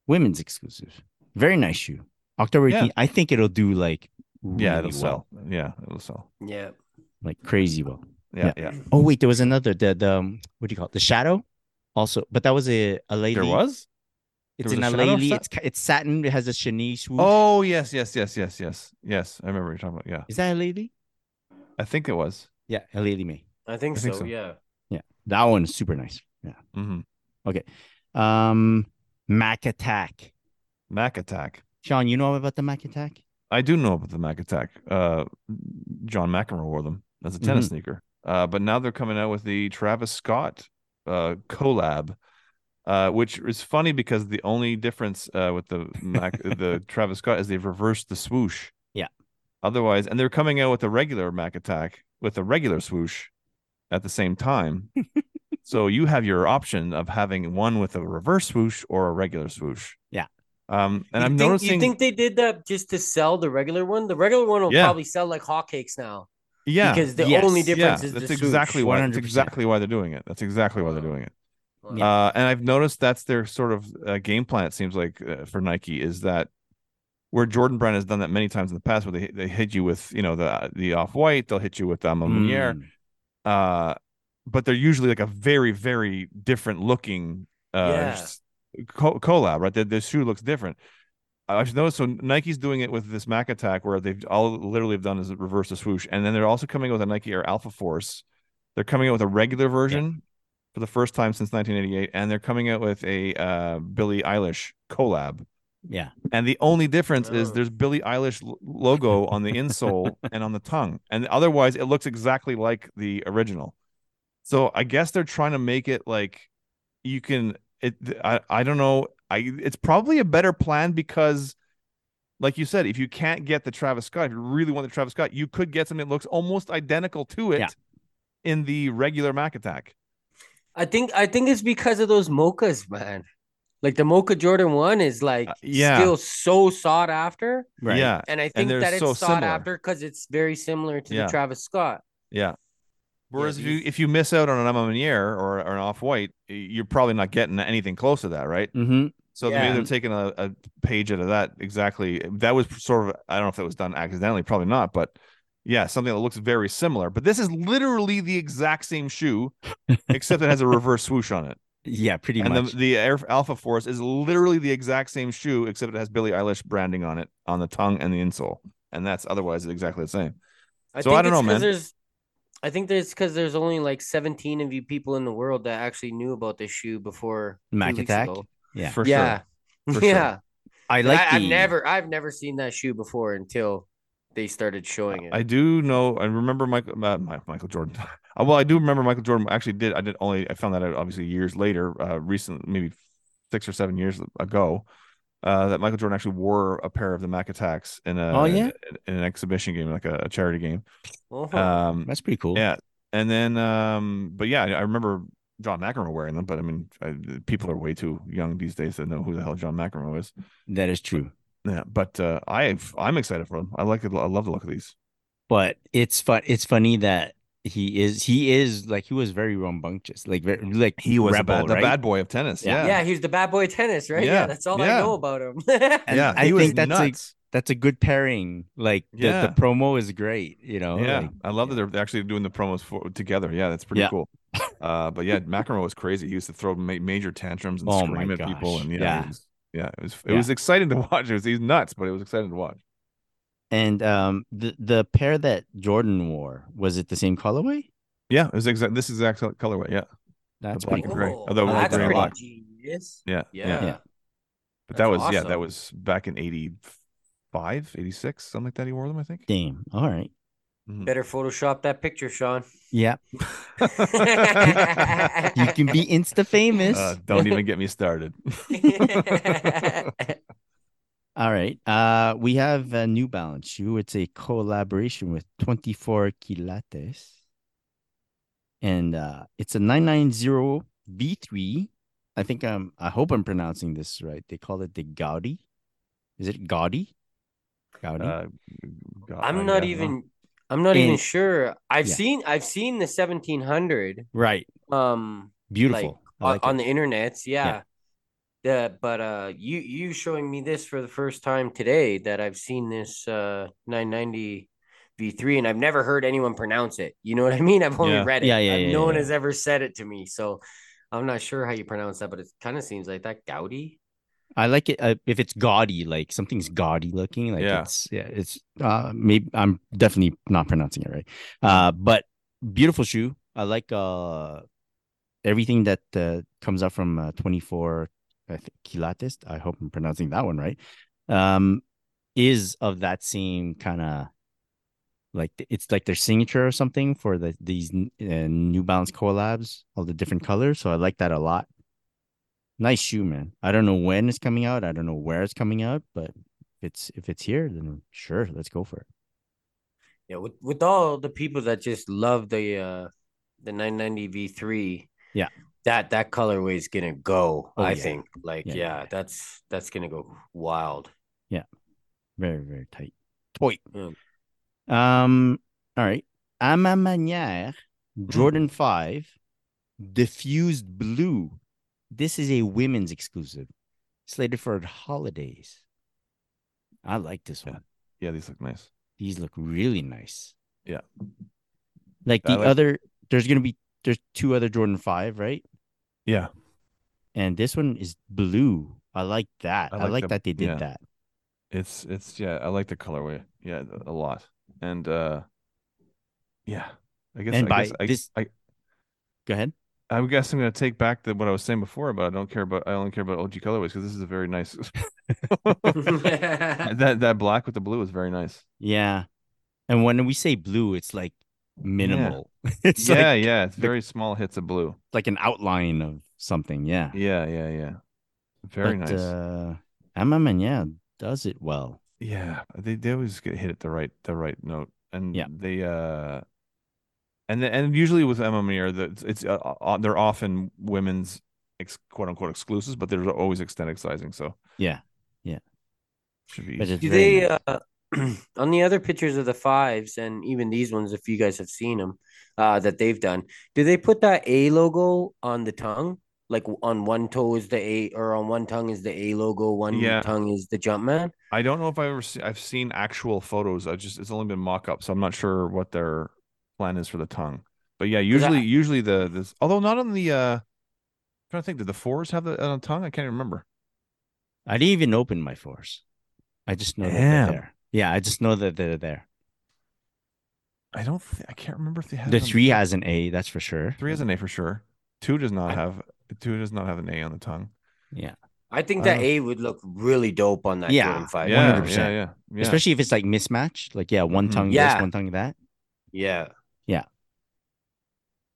Satin women's exclusive very nice shoe october 18th Yeah. i think it'll do like Yeah, it'll well, sell. Yeah, it'll sell. Yeah. like crazy well Yeah, Yeah. yeah. oh wait there was another the, the um, what do you call it the shadow also but that was a a lady There was. it's there in a a lady it's it's satin it has a chenille swoosh Oh yes, yes, yes, yes, yes, yes. I remember what you're talking about. Yeah, is that a lady I think it was. yeah a lady may I think, I think so, so. Yeah. that one is super nice yeah hmm Okay. um mac attack Mac Attack. sean you know about the mac attack I do know about the Mac Attack. Uh, John McEnroe wore them as a tennis Mm-hmm. sneaker. Uh, but now they're coming out with the Travis Scott uh collab. Uh, which is funny because the only difference uh, with the Mac, [laughs] the Travis Scott is they've reversed the swoosh. Yeah. Otherwise, and they're coming out with a regular Mac Attack with a regular swoosh at the same time. [laughs] so you have your option of having one with a reverse swoosh or a regular swoosh. Yeah. Um, and you I'm think, noticing. You think they did that just to sell the regular one? The regular one will Yeah. probably sell like hotcakes now. yeah. Because the Yes. only Yeah, difference yeah, is that's the exactly swoosh. why. That's 100%. exactly why they're doing it. That's exactly why they're doing it. Yeah. Uh, and I've noticed that's their sort of uh, game plan. It seems like uh, for Nike is that where Jordan Brand has done that many times in the past, where they they hit you with you know the the off white, they'll hit you with the Meunier, Mm. uh, but they're usually like a very very different looking uh Yeah. co- collab, right? The, the shoe looks different. I've noticed so Nike's doing it with this Mac Attack, where they've all literally have done is reverse the swoosh, and then they're also coming out with a Nike Air Alpha Force. They're coming out with a regular version for the first time since 1988, and they're coming out with a uh, Billie Eilish collab. yeah And the only difference is Oh. there's Billie Eilish logo on the insole [laughs] and on the tongue, and otherwise it looks exactly like the original. So I guess they're trying to make it like you can. It I I don't know. I it's probably a better plan because, like you said, if you can't get the Travis Scott, if you really want the Travis Scott, you could get something that looks almost identical to it Yeah. in the regular Mac Attack. I think I think it's because of those mochas, man. Like the Mocha Jordan one is like Uh, yeah. still so sought after, right Yeah, and I think they're that it's so sought similar. after because it's very similar to Yeah. the Travis Scott. yeah. Whereas if you if you miss out on an À Ma Manière or, or an off white, you're probably not getting anything close to that, right? mm-hmm. So Yeah. maybe they're taking a, a page out of that exactly. That was sort of I don't know if that was done accidentally, probably not, but yeah, something that looks very similar. But this is literally the exact same shoe, [laughs] except it has a reverse swoosh on it. yeah pretty and much the, the Air Alpha Force is literally the exact same shoe, except it has Billie Eilish branding on it on the tongue and the insole, and that's otherwise exactly the same. I So think I don't it's know, 'cause man. There's, I think there's because there's only like 17 of you people in the world that actually knew about this shoe before two Mac Attack? ago. yeah for yeah, sure. [laughs] For sure. yeah. i like I, I've never, I've never seen that shoe before until they started showing it. I do know. I remember Michael uh, Michael Jordan. [laughs] Uh, well, I do remember Michael Jordan actually did. I did only. I found that out obviously years later, uh, recent, maybe six or seven years ago. Uh, that Michael Jordan actually wore a pair of the Mac Attacks in a Oh, yeah? in, in an exhibition game, like a, a charity game. Uh-huh. Um, That's pretty cool. yeah, and then um, but yeah, I I remember John McEnroe wearing them, but I mean, I, people are way too young these days to know who the hell John McEnroe is. That is true. Yeah, but uh, I've I'm excited for them. I like it. I love the look of these. But it's fun. It's funny that he is. He is like he was very rambunctious. Like very like He was rebel, bad, the right? bad boy of tennis. Yeah. Yeah, yeah. he's the bad boy of tennis, right? Yeah, Yeah, that's all I know about him. [laughs] Yeah. I he was think that's a that's a good pairing. Like the, Yeah. the promo is great. You know. yeah, like- I love that they're actually doing the promos for together. Yeah, that's pretty Yeah. cool. Uh, but yeah, McEnroe was crazy. He used to throw ma- major tantrums and Oh scream at people, gosh, and yeah, yeah. It was, yeah, it was it Yeah. was exciting to [laughs] watch. It was he's nuts, but it was exciting to watch. And um, the the pair that Jordan wore was it the same colorway? Yeah, it was exact. This is exact colorway. Yeah, That's black pretty and cool. gray. Although Oh, that's gray and pretty black. genius. yeah, Yeah. Yeah. But that That's was yeah, that was back in 85, 86, something like that. He wore them, I think. Damn. All right. Better Photoshop that picture, Sean. Yeah. [laughs] You can be [laughs] insta famous. Uh, don't even [laughs] get me started. All right. Uh, we have a New Balance shoe. It's a collaboration with 24 Kilates. And uh, it's a 990 V3. I think um I hope I'm pronouncing this right. They call it the Gaudi. Is it Gaudi? Gaudi? Uh, God, I- I'm not I know. even. I'm not even sure. I've Yeah. seen. I've seen the 1700. right. Um, Beautiful. I on, like on it. the internets, yeah. Yeah, but uh, you you showing me this for the first time today that I've seen this uh 990 V3 and I've never heard anyone pronounce it. You know what I mean? [laughs] I've only Yeah. read it. Yeah, yeah, I've- yeah, no one yeah. has ever said it to me, so I'm not sure how you pronounce that, but it kind of seems like that Gaudi. I like it uh, if it's gaudy, like something's gaudy looking. Like Yeah. it's yeah, it's uh maybe I'm definitely not pronouncing it right. Uh but beautiful shoe. I like uh everything that uh, comes out from uh, 24 I think Kilates. I hope I'm pronouncing that one right. Um is of that same kind of like it's like their signature or something for the these uh, New Balance collabs, all the different colors. So I like that a lot. Nice shoe, man. I don't know when it's coming out. I don't know where it's coming out, but if it's if it's here, then sure, let's go for it. Yeah, with with all the people that just love the uh the 990 V3. Yeah. That that colorway is gonna go, Oh, I yeah. think. Like, Yeah, yeah, yeah, yeah. that's that's gonna go wild. Yeah, very very tight. Toy. Yeah. Um. All right. À ma manière, Jordan Five, diffused blue. This is a women's exclusive, slated for holidays. I like this one. Yeah, these look nice. These look really nice. Yeah. Like the like- other, there's gonna be there's two other Jordan Five, right? Yeah, and this one is blue. I like that. I I like like, the- that they did yeah. that. it's it's yeah, I like the colorway. Yeah, a lot. And uh yeah, I guess And I by guess I, this- I Go ahead. I guess I'm gonna take back the, what I was saying before, but I don't care about I only care about OG colorways because this is a very nice. [laughs] [laughs] that that black with the blue is very nice. Yeah, and when we say blue, it's like minimal. [laughs] it's yeah, like yeah, it's the- very small hits of blue. like an outline of something. Yeah, Yeah, yeah, yeah. Very but, nice. Uh, Amaman, yeah, does it well. Yeah, they they always get hit at the right the right note, and Yeah. they uh, and then, and usually with Emma MMA, that it's uh, uh, they're often women's ex, quote unquote exclusives, but there's always extended sizing, so Yeah, yeah. should be easy. Do they nice. uh, [clears throat] on the other pictures of the fives and even these ones, if you guys have seen them, uh, that they've done, do they put that A logo on the tongue? Like on one toe is the A, or on one tongue is the A logo, one Yeah. tongue is the Jumpman. I don't know if I've ever see, I've seen actual photos. I just it's only been mock up, so I'm not sure what their plan is for the tongue. But yeah, usually usually the this although not on the uh, I'm trying to think, did the fours have the on the tongue? I can't even remember. I didn't even open my fours. I just know that they're there. Yeah, I just know that they're there. I don't. Th- I can't remember if they have The it three tongue. has an A, that's for sure. Three has an A for sure. Two does not I- have. Two does not have an A on the tongue. Yeah, I think that don't- A would look really dope on that Yeah. Five. Yeah, 100%. yeah, yeah, yeah. especially if it's like mismatched. Like, yeah, one Mhm. tongue Yeah. this, one tongue that. Yeah. Yeah.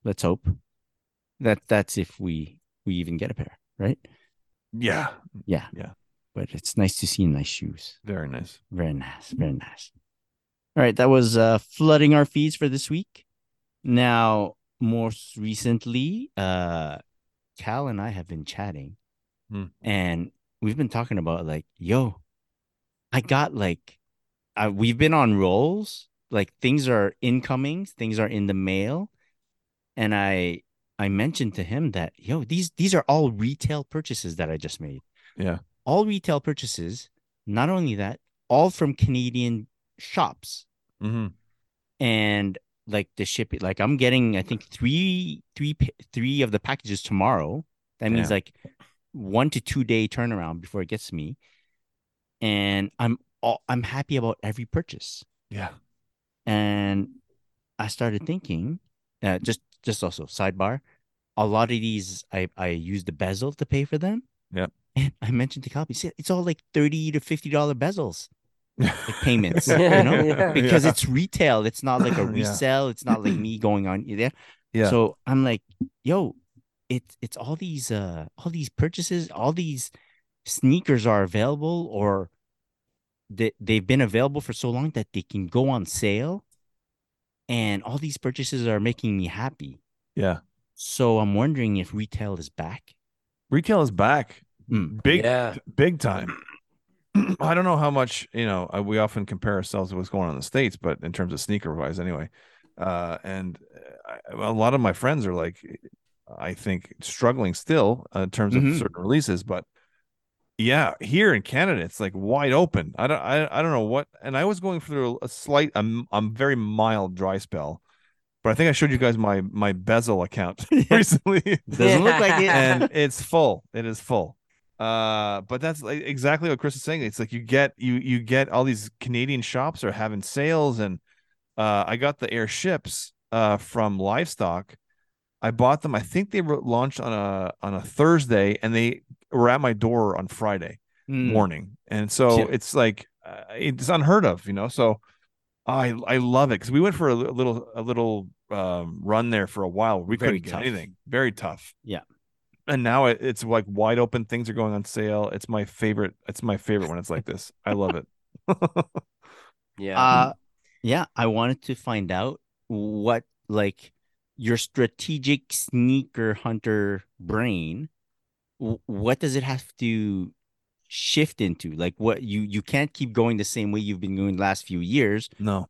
Let's hope. That that's if we we even get a pair, right? yeah, Yeah. Yeah. But it's nice to see nice shoes. Very nice. Very nice. Very nice. All right, that was uh flooding our feeds for this week. Now, most recently, uh Cal and I have been chatting Hmm. and we've been talking about like, yo, I got like uh, we've been on rolls, like things are incoming, things are in the mail. And I I mentioned to him that, yo, these these are all retail purchases that I just made Yeah. All retail purchases. Not only that, all from Canadian shops Mm-hmm. and like the shipping. Like I'm getting, I think three, three, three of the packages tomorrow. That means Yeah. like one to two day turnaround before it gets to me, and I'm all, I'm happy about every purchase. Yeah. And I started thinking, uh, just just also sidebar, a lot of these I I use the bezel to pay for them. Yep. And I mentioned to Kalby, see, it's all like thirty to fifty dollar bezels like payments, [laughs] Yeah, you know, yeah. because Yeah. it's retail. It's not like a [laughs] Yeah. resell. It's not like me going on there. Yeah. So I'm like, yo, it's it's all these uh all these purchases, all these sneakers are available or they they've been available for so long that they can go on sale. And all these purchases are making me happy. yeah. So I'm wondering if retail is back. Retail is back. Mm. Big Yeah. big time. [clears throat] I don't know how much you know. We often compare ourselves to what's going on in the states, but in terms of sneaker wise, anyway. Uh, and uh, I, a lot of my friends are like, I think struggling still uh, in terms of Mhm. certain releases, but yeah, here in Canada, it's like wide open. I don't, I, I don't know what. And I was going through a slight, i'm i'm very mild dry spell, but I think I showed you guys my my bezel account [laughs] [laughs] recently Doesn't look like it. and it's full. It is full. Uh, but that's like exactly what Chris is saying. It's like you get you you get all these Canadian shops are having sales, and uh, I got the airships uh from Livestock. I bought them. I think they were launched on a on a Thursday, and they were at my door on Friday Mm. morning, and so Yeah. it's like uh, it's unheard of, you know. So I I love it because we went for a little a little um, run there for a while. We Very couldn't get anything. Very tough. Yeah. And now it, it's like wide open. Things are going on sale. It's my favorite. It's my favorite when it's like this. I love it. [laughs] Yeah. Uh yeah, I wanted to find out what like your strategic sneaker hunter brain what does it have to shift into? Like what you you can't keep going the same way you've been going the last few years no.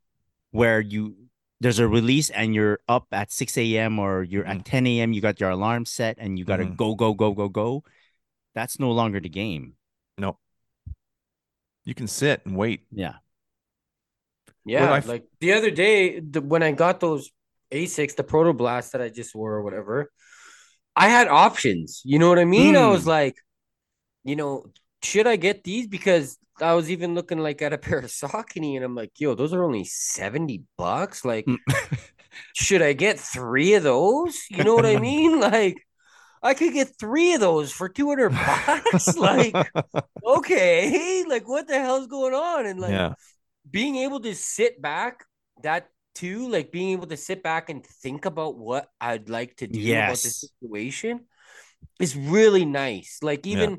where you there's a release and you're up at 6 a.m. or you're at 10 a.m. You got your alarm set and you got to Mhm. go, go, go, go, go. That's no longer the game. No. You can sit and wait. Yeah. Yeah, I f- like the other day the, when I got those Asics, the Proto Blast that I just wore or whatever, I had options. You know what I mean? I was Mm. like, you know, should I get these? Because I was even looking like at a [laughs] pair of Saucony, and I'm like, yo, those are only 70 bucks. Like, Mm. [laughs] should I get three of those? You know what I mean? [laughs] Like, I could get three of those for 200 bucks. like, okay, like what the hell's going on? And like yeah. being able to sit back that too like being able to sit back and think about what i'd like to do about the situation is really nice like Yeah.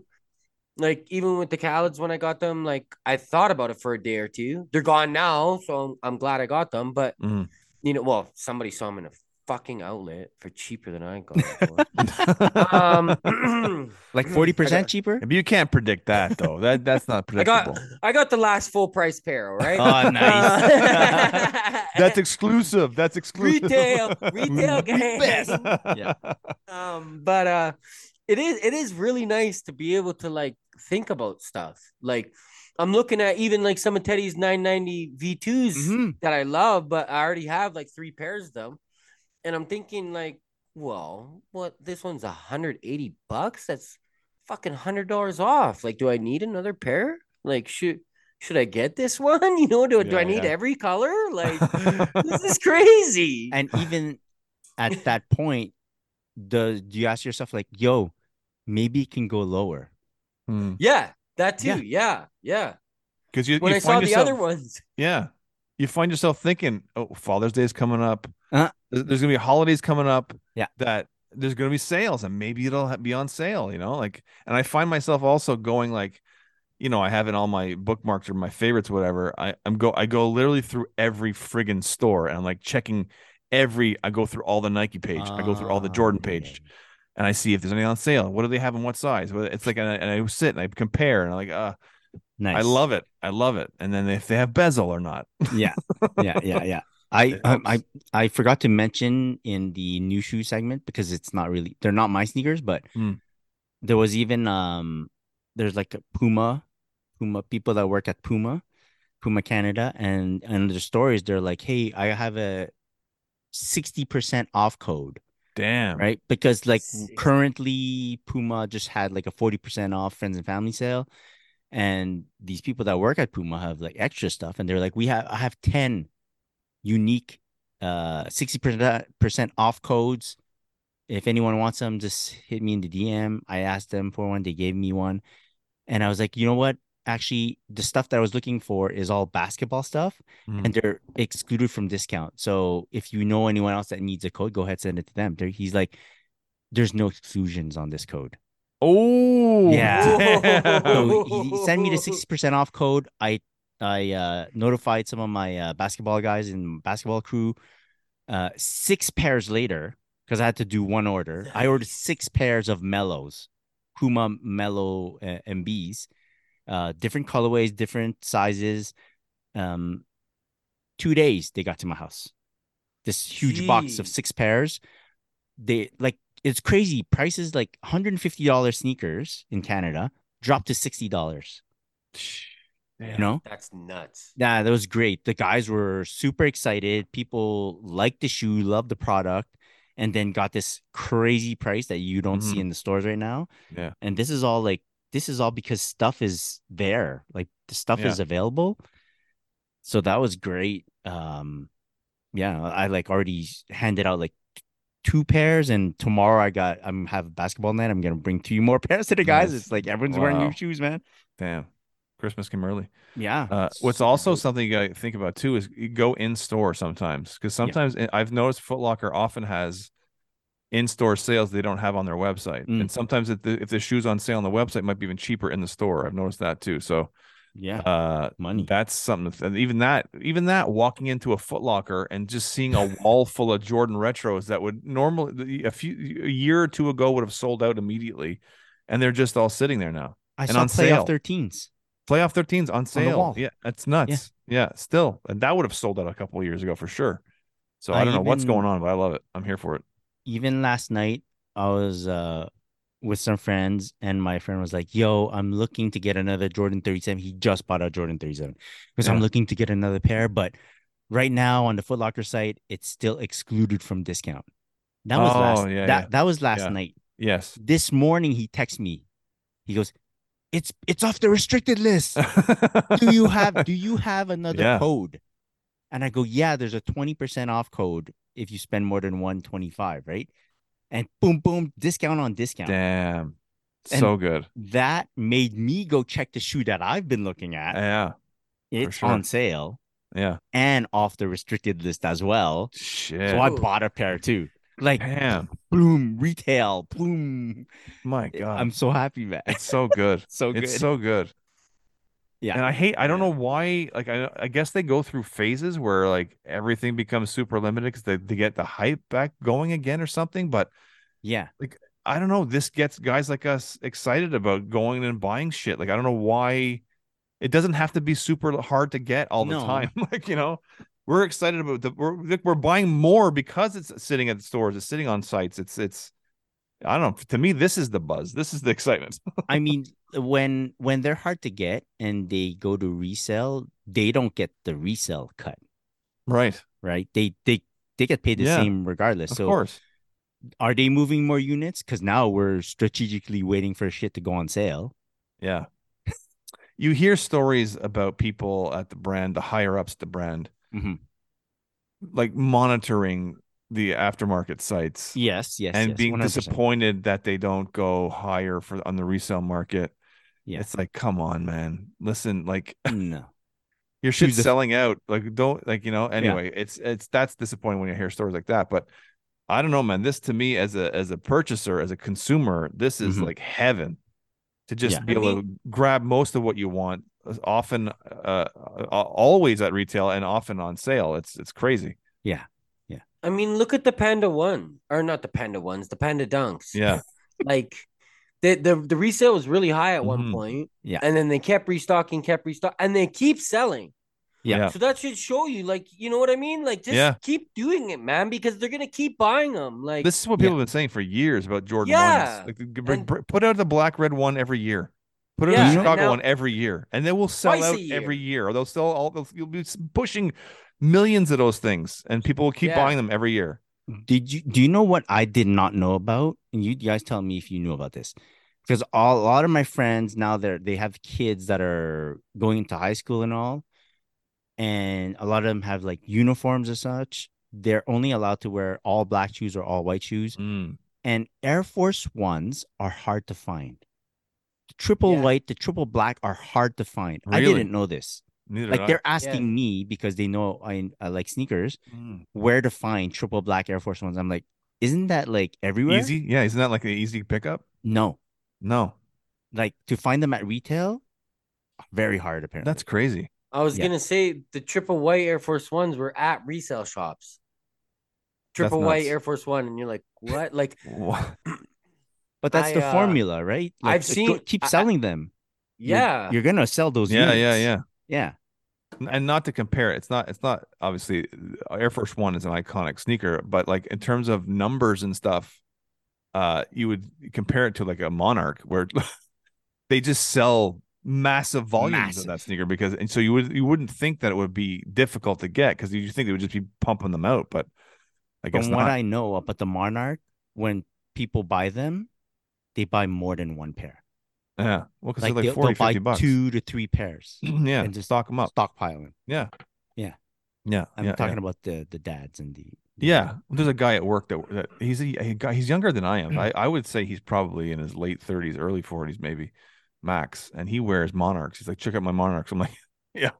Even like even with the Khaled's when i got them like i thought about it for a day or two they're gone now so i'm, I'm glad i got them but Mhm. you know well somebody saw them in a fucking outlet for cheaper than i got them for. [laughs] um [laughs] [clears throat] Like 40% got- cheaper? But you can't predict that though. That that's not I got predictable. I got the last full price pair, all right? Oh, [laughs] nice. That's exclusive. That's exclusive. retail, retail gang. Yeah. Um, but uh, it is it is really nice to be able to like think about stuff. Like I'm looking at even like some of Teddy's 990 V2s Mhm. that I love, but I already have like three pairs of them, and I'm thinking like, well, what this one's 180 bucks? That's fucking hundred dollars off. Like, do I need another pair? Like, should should I get this [laughs] one? You know, do, do I need yeah. every color? Like, [laughs] this is crazy. And even at that point, does do you ask yourself like, yo, maybe it can go lower? Hmm. yeah, that too. Yeah, yeah. Because you When you I saw find the other ones, [laughs] Yeah. You find yourself thinking, oh, Father's Day is coming up. Uh-huh. There's, to be holidays coming up. Yeah. That there's going to be sales and maybe it'll be on sale, you know? Like, and I find myself also going like, you know, I have in all my bookmarks or my favorites, whatever. I, I'm go I go literally through every friggin' store and I'm like checking every I go through all the Nike page, I go through all the Ah, Jordan page, and I see if there's anything on sale. What do they have and what size? It's like and I, and I sit and I compare and I'm like, uh, Nice. I love it. I love it. And then if they have bezel or not. Yeah, yeah, yeah, yeah. I [laughs] um, I. I forgot to mention in the new shoe segment because it's not really they're not my sneakers, but Hmm. there was even um there's like a Puma, Puma people that work at Puma, Puma Canada, and and the stories they're like, hey, I have a sixty percent off code, Damn. right? Because like 60. currently Puma just had like a forty percent off friends and family sale, and these people that work at Puma have like extra stuff, and they're like, we have I have ten unique uh 60% off codes. If anyone wants them, just hit me in the DM. I asked them for one, they gave me one. And I was like, you know what? Actually, the stuff that I was looking for is all basketball stuff Mhm. and they're excluded from discount. So if you know anyone else that needs a code, go ahead send it to them. They're, he's like, there's no exclusions on this code. Oh Yeah. [laughs] So he, he sent me the [laughs] 60% off code. I I uh, notified some of my uh, basketball guys in basketball crew. Uh, six pairs later, because I had to do one order, I ordered six pairs of Melos, Puma Melo uh, MBs, uh, different colorways, different sizes. Um, two days they got to my house. This huge box of six pairs. They like it's crazy. Prices like $150 sneakers in Canada dropped to $60. You know? That's nuts. Yeah, that was great. The guys were super excited. People liked the shoe, loved the product, and then got this crazy price that you don't see Mhm. in the stores right now. Yeah. And this is all like this is all because stuff is there. Like the stuff Yeah. is available. So that was great. Um yeah, I like already handed out like two pairs and tomorrow I got I'm have a basketball night. I'm gonna bring two more [laughs] pairs to the guys. Nice. It's like everyone's wearing new shoes, man. Damn. Christmas came early. Yeah. Uh, what's also something you got to think about too is you go in store sometimes because sometimes I- I've noticed Foot Locker often has in store sales they don't have on their website, Mm. and sometimes if the if the shoes on sale on the website might be even cheaper in the store. I've noticed that too. So yeah. uh, Money. that's something. And even that, even that, walking into a Footlocker and just seeing a wall [laughs] full of Jordan retros that would normally a few a year or two ago would have sold out immediately, and they're just all sitting there now. I and saw on playoff. 13s. Playoff 13's on sale. wall. Yeah, that's nuts. Yeah. still. And that would have sold out a couple of years ago for sure. So I I don't know what's going on, but I love it. I'm here for it. Even last night I was uh with some friends and my friend was like, "Yo, I'm looking to get another Jordan 37." He just bought a Jordan 37 because I'm looking to get another pair, but right now on the Foot Locker site, it's still excluded from discount. That was Oh, last yeah, that yeah. that was last Yeah. night. Yes. This morning he texts me. He goes, "It's it's off the restricted list. do you have [laughs] do you have another Yeah. code?" And I go, "Yeah, there's a 20% off code if you spend more than 125, right?" And boom boom discount on discount. Damn. And- so good. That made me go check the shoe that I've been looking at. Yeah. it's sure. on sale Yeah. and off the restricted list as well. Shit. So I bought a pair too. Like Damn. boom, retail, boom. My God. I'm so happy, man. it's so good. [laughs] so good. It's so good. Yeah. And I hate I don't know why like I I guess they go through phases where like everything becomes super limited because they, they get the hype back going again or something. But yeah. Like, I don't know. This gets guys like us excited about going and buying shit. Like I don't know why it doesn't have to be super hard to get all the No. time. [laughs] like you know, we're excited about the we're we're buying more because it's sitting at the stores. It's sitting on sites. It's it's I don't know. To me, this is the buzz. This is the [laughs] excitement. I mean, when when they're hard to get and they go to resell, they don't get the resell cut, right. right? They they they get paid the Yeah, same regardless. Of so course. are they moving more units? Because now we're strategically waiting for shit to go on sale. Yeah. you hear stories about people at the brand, the higher ups, the brand, Mhm. like monitoring the aftermarket sites. Yes, yes, and yes, being 100%. disappointed that they don't go higher for on the resale market. Yeah. It's like, come on, man. Listen, like [laughs] No, your shit's Choose selling out. Like, don't like, you know, anyway, it's it's that's disappointing when you hear stories like that. But I don't know, man. This to me as a as a purchaser, as a consumer, this is Mhm. like heaven. to just Yeah. be I able to grab most of what you want, uh, often, uh, uh, always at retail and often on sale. It's it's crazy. I mean, look at the Panda One, or not the Panda Ones, the Panda Dunks. Yeah, [laughs] like the the the resale was really high at one Mhm. point. Yeah. and then they kept restocking, kept restocking, and they keep selling. Yeah. yeah, So that should show you, like, you know what I mean? Like, just Yeah. keep doing it, man, because they're gonna keep buying them. Like, This is what people have been saying for years about Jordan Yeah, ones. Like, bring- and- br- put out the black red one every year. Put out Yeah, the Chicago now- one every year, and they will sell Twice a out every year. year. Or they'll sell all. They'll, you'll be pushing millions of those things, and people will keep Yeah. buying them every year. Did you do you know what I did not know about? And you guys tell me if you knew about this. Because all, a lot of my friends now they're they have kids that are going into high school and all, and a lot of them have like uniforms and such. They're only allowed to wear all black shoes or all white shoes. Mm. And Air Force Ones are hard to find. The triple Yeah. white, the triple black are hard to find. I didn't know this. Neither Like they're asking me because they know I, I like sneakers Mm. where to find triple black Air Force Ones. I'm like, isn't that like everywhere? easy. Yeah, isn't that like an easy pickup? No, No, like to find them at retail, very hard apparently. that's crazy. I was Yeah. gonna say the triple white Air Force Ones were at resale shops. Triple white. Air Force One, and you're like, what? Like, [laughs] Wha- [clears throat] but that's I, the uh, formula, right? Like, I've seen- keep I- I- selling them. You're- yeah, you're, gonna sell those. Yeah, yeah, units. yeah. yeah. N- And not to compare, it's not. It's not obviously Air Force One is an iconic sneaker, but like in terms of numbers and stuff, uh, you would compare it to like a Monarch where [laughs] they just sell massive volumes of that sneaker because, and so you would you wouldn't think that it would be difficult to get because you think they would just be pumping them out, but I guess From what not. I know about the Monarch, when people buy them, they buy more than one pair. Yeah, well, because Like, they're like they'll, 40, they'll buy bucks. two to three pairs [clears throat] yeah, and just stock them up. stockpiling. Yeah, Yeah. yeah. I'm yeah, talking yeah. about the the dads and the, the- Yeah, there's a guy at work that, that he's a, a guy. He's younger than I am. I, I would say he's probably in his late 30s, early 40s, maybe max. And he wears monarchs. He's like, check out my monarchs. I'm like, [laughs] yeah,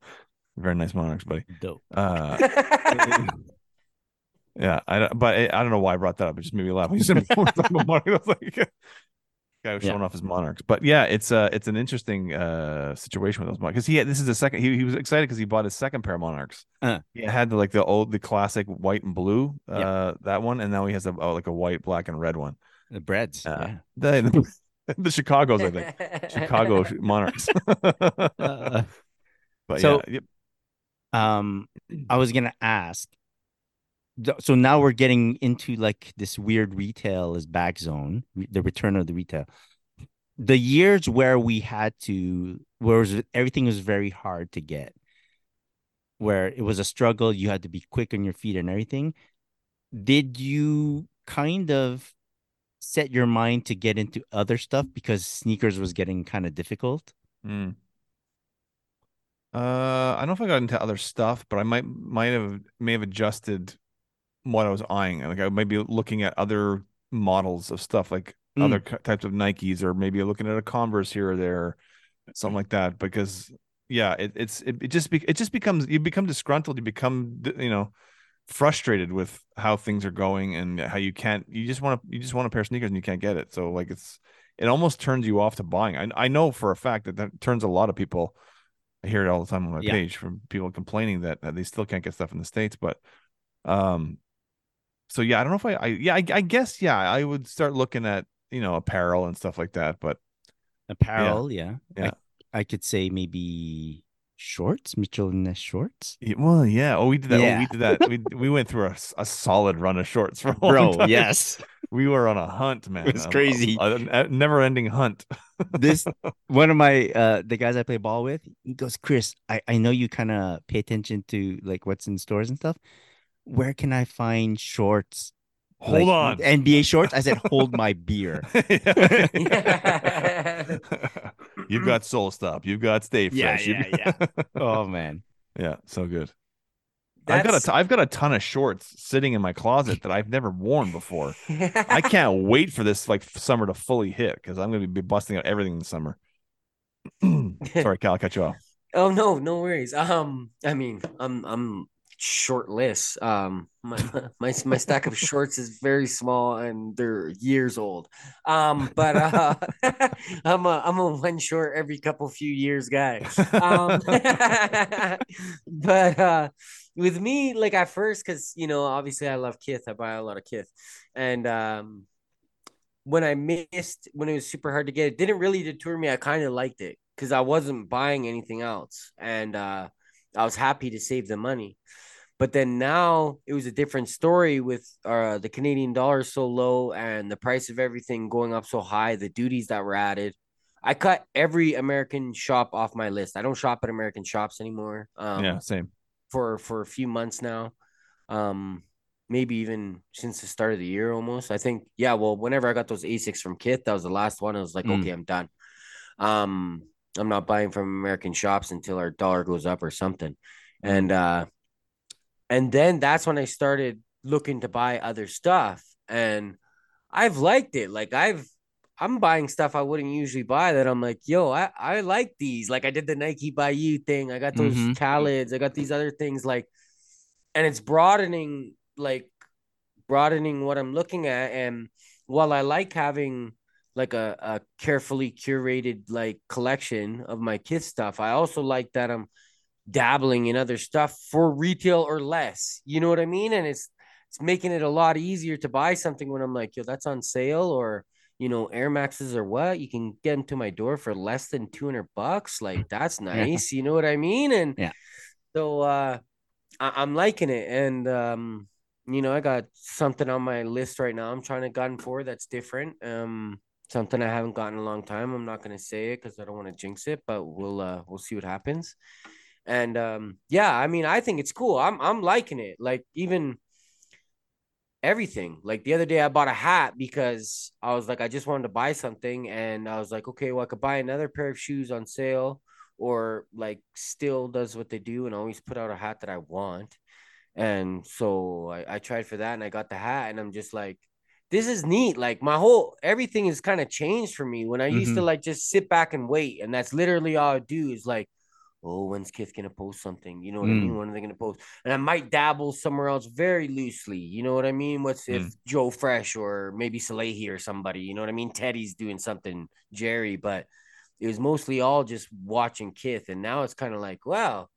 very nice monarchs, buddy. dope. Uh, [laughs] [laughs] yeah, I don't, but I, I don't know why I brought that up. It just made me laugh. When you said monarchs, I was like, guy was Yeah. showing off his monarchs. But yeah, it's uh it's an interesting uh situation with those monarchs because he had this is the second. He, he was excited because he bought his second pair of monarchs. Uh. He had the, like the old, the classic white and blue, uh, Yeah. that one, and now he has a oh, like a white, black, and red one. The breads. Uh, yeah. [laughs] The the Chicago's, I think, [laughs] Chicago Monarchs. Uh, [laughs] but so- yeah, yep. um i was gonna ask so now we're getting into like this weird retail is back zone the return of the retail the years where we had to where was, everything was very hard to get where it was a struggle you had to be quick on your feet and everything did you kind of set your mind to get into other stuff because sneakers was getting kind of difficult Mm. Uh, I don't know if I got into other stuff, but I might might have may have adjusted what I was eyeing. Like I might be looking at other models of stuff, like Mm. other types of Nikes, or maybe looking at a Converse here or there, something like that. Because yeah, it, it's it, it just be, it just becomes you become disgruntled, you become you know frustrated with how things are going and how you can't you just want to you just want a pair of sneakers and you can't get it. So like it's it almost turns you off to buying. I I know for a fact that that turns a lot of people. I hear it all the time on my Yeah. page from people complaining that, that they still can't get stuff in the states. But, um, so yeah, I don't know if I, I yeah, I, I guess yeah, I would start looking at you know apparel and stuff like that. But apparel yeah Yeah. I, I could say maybe shorts mitchell and Ness shorts yeah, well, yeah, oh, we did that. Oh, we did that. we [laughs] we went through a, a solid run of shorts for a long bro time. yes [laughs] we were on a hunt, man. was a- crazy. a, a never-ending hunt. [laughs] this one of my uh the guys I play ball with, he goes, Chris, I, I know you kind of pay attention to like what's in stores and stuff. Where can I find shorts? Hold like, on. NBA shorts? I said, hold my beer. [laughs] You've got Soul Stop. You've got Stay Fresh. you've yeah, [laughs] Oh man. yeah, so good. I've got a That's- t- I've got a ton of shorts sitting in my closet that I've never worn before. [laughs] I can't wait for this like summer to fully hit because I'm going to be busting out everything in the summer. [clears throat] Sorry, Cal, I cut you off. Oh no, no worries. Um, I mean, I'm I'm short list. Um, my, [laughs] my my stack of shorts is very small and they're years old. Um, but uh, [laughs] I'm a I'm a one short every couple few years guy. Um, [laughs] but uh, with me, like at first, because you know, obviously I love Kith. I buy a lot of Kith, and um, when I missed when it was super hard to get, it didn't really deter me. I kind of liked it because I wasn't buying anything else, and uh, I was happy to save the money. But then now it was a different story with uh, the Canadian dollar so low and the price of everything going up so high, the duties that were added. I cut every American shop off my list. I don't shop at American shops anymore. Um, yeah, same. For for a few months now, um, maybe even since the start of the year almost. I think yeah. Well, whenever I got those Asics from Kith, that was the last one. I was like, Mm. okay, I'm done. Um, I'm not buying from American shops until our dollar goes up or something. And uh and then that's when I started looking to buy other stuff and I've liked it. Like I've I'm buying stuff I wouldn't usually buy that I'm like, yo, I, I like these. Like I did the Nike by you thing. I got those Mhm. Khaleds. I got these other things like and it's broadening like broadening what I'm looking at. And while I like having like a, a carefully curated like collection of my Kith stuff, I also like that I'm dabbling in other stuff for retail or less. You know what I mean? And it's it's making it a lot easier to buy something when I'm like, yo, that's on sale or you know, Air Maxes or what, you can get them to my door for less than 200 bucks. Like, that's [laughs] nice. You know what I mean? And Yeah. so, uh, I- I'm liking it. And, um, you know, I got something on my list right now. I'm trying to gotten for that's different. Um, something I haven't gotten in a long time. I'm not gonna say it because I don't want to jinx it, but we'll uh we'll see what happens. And um, yeah, I mean, I think it's cool. I'm I'm liking it. Like even everything. Like the other day, I bought a hat because I was like, I just wanted to buy something, and I was like, okay, well, I could buy another pair of shoes on sale, or like still does what they do and always put out a hat that I want. And so I, I tried for that, and I got the hat, and I'm just like, this is neat. Like my whole everything is kind of changed for me. When I used to like just sit back and wait, and that's literally all I do is like. Oh, when's Kith gonna post something? You know what I mean? Mm. When are they gonna post? and I might dabble somewhere else very loosely. You know what I mean? What's if mm. Joe Fresh or maybe Salehi or somebody? You know what I mean? Teddy's doing something, Jerry, but it was mostly all just watching Kith, and now it's kind of like, wow,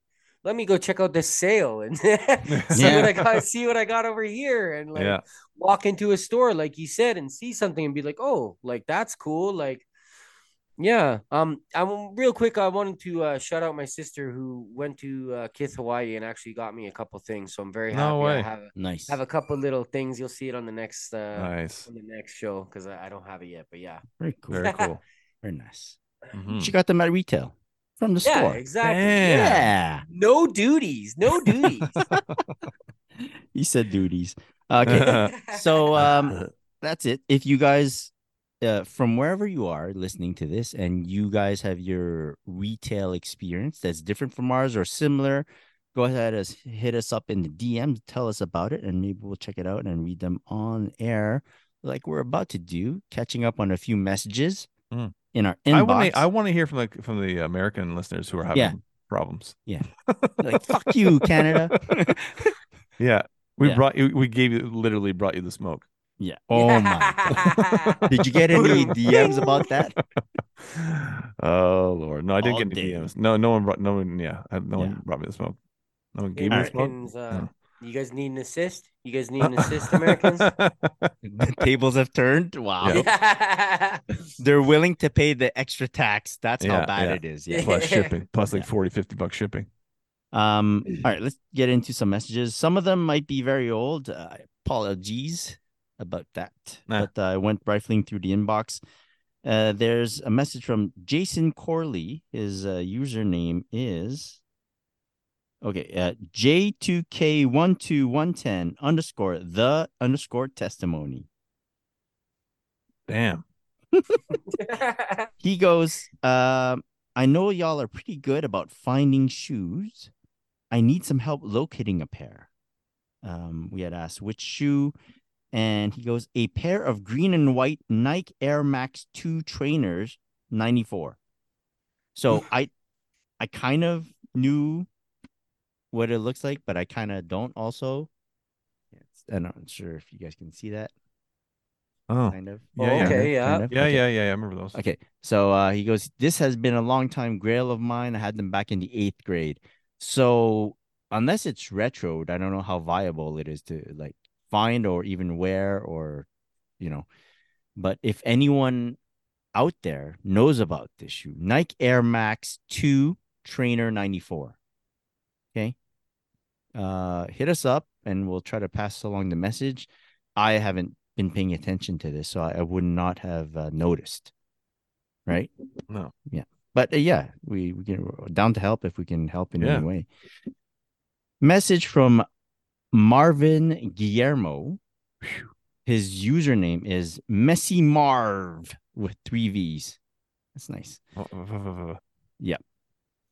let me go check out this sale and [laughs] see Yeah. what I got, [laughs] see what I got over here, and like yeah. walk into a store like you said and see something and be like, oh, like that's cool, like. Yeah. Um. I'm real quick. I wanted to uh, shout out my sister who went to uh, Kith Hawaii and actually got me a couple things. So I'm very happy. No I way. have Nice. have a couple little things. You'll see it on the next uh, Nice. on the next show because I, I don't have it yet. But yeah. Very cool. Very cool. [laughs] Very nice. Mhm. She got them at retail from the Yeah. store. Exactly. Damn. Yeah. Yeah. No duties. No duties. [laughs] You said duties. Okay. [laughs] so um that's it. If you guys uh, from wherever you are listening to this and you guys have your retail experience that's different from ours or similar, go ahead and hit us up in the DM, tell us about it, and maybe we'll check it out and read them on air like we're about to do, catching up on a few messages Mm. in our inbox. I want to. I want to hear from the from the American listeners who are having Yeah. problems. Yeah, [laughs] like, fuck you, Canada. [laughs] Yeah, we Yeah. brought you. We gave you literally brought you the smoke. [laughs] yeah. Oh my god. Did you get any [laughs] DMs about that? [laughs] oh Lord, no, I didn't All get any day. DMs. No, no one brought. No one. Yeah, I- no Yeah. one brought me the smoke. No one gave Hey, me the smoke. Americans, uh, No. you guys need an assist? You guys need an assist, Americans? the tables have turned. Wow. Yeah. yeah. They're willing to pay the extra tax. That's how Yeah, bad yeah. it is. Yeah. plus shipping, plus like Yeah. 40, 50 bucks shipping. Um. All right. Let's get into some messages. Some of them might be very old. Uh, apologies about that. Nah. But uh, I went rifling through the inbox. Uh, there's a message from Jason Corley. His uh, username is okay. Uh, J2K12110 underscore the underscore testimony. Damn. [laughs] he goes, um, I know y'all are pretty good about finding shoes. I need some help locating a pair. Um, we had asked which shoe, and he goes, a pair of green and white Nike Air Max 2 trainers, 94. So I I kind of knew what it looks like, but I kind of don't also. It's, I'm not sure if you guys can see that. Oh, Kind of. Yeah, Oh, yeah. okay, yeah. kind of. yeah, Okay. yeah, yeah, yeah. I remember those. Okay. So uh, he goes, This has been a long time grail of mine. I had them back in the eighth grade. So unless it's retroed, I don't know how viable it is to like find or even wear or, you know. But if anyone out there knows about this shoe, Nike Air Max 2 Trainer 94. Okay. Uh, hit us up and we'll try to pass along the message. I haven't been paying attention to this, so I, I would not have uh, noticed. Right. No. Yeah but uh, yeah, we we can we're down to help if we can help in Yeah. any way. Message from Marvin Guillermo. His username is Messy Marv with three V's. That's nice. [laughs] Oh.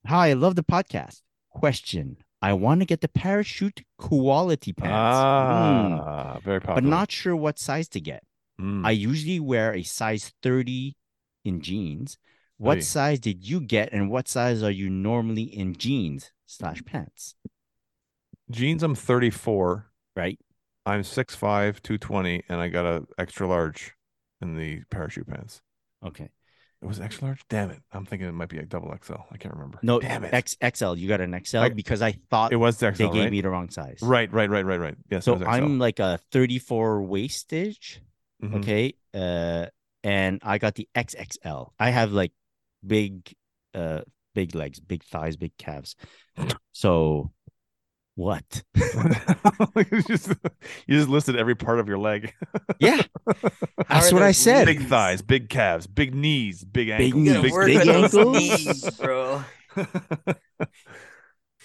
Hi, I love the podcast. Question: I want to get the parachute Kuwallatee pants, Mm, Ah, very popular. but not sure what size to get. Mm. I usually wear a size 30 in jeans. What Hey. size did you get, and what size are you normally in jeans slash pants? Jeans. I'm 34. Right? I'm 6'5", 220, and I got a extra large in the parachute pants. Okay. It was extra large. Damn it! I'm thinking it might be a double XL. I can't remember. No, damn it. X XL. You got an XL I- because I thought it was the XL, they gave right? me the wrong size. Right, right, right, right, right. Yes. So. I'm like a 34 wastage. Mhm. Okay. Uh, and I got the XXL. I have like big, uh, big legs, big thighs, big calves. So, what? [laughs] [laughs] you just you just listed every part of your leg. [laughs] yeah, that's what I said. big thighs, big calves, big knees, big Big ankles. knees, Gotta big- big ankles. knees, bro.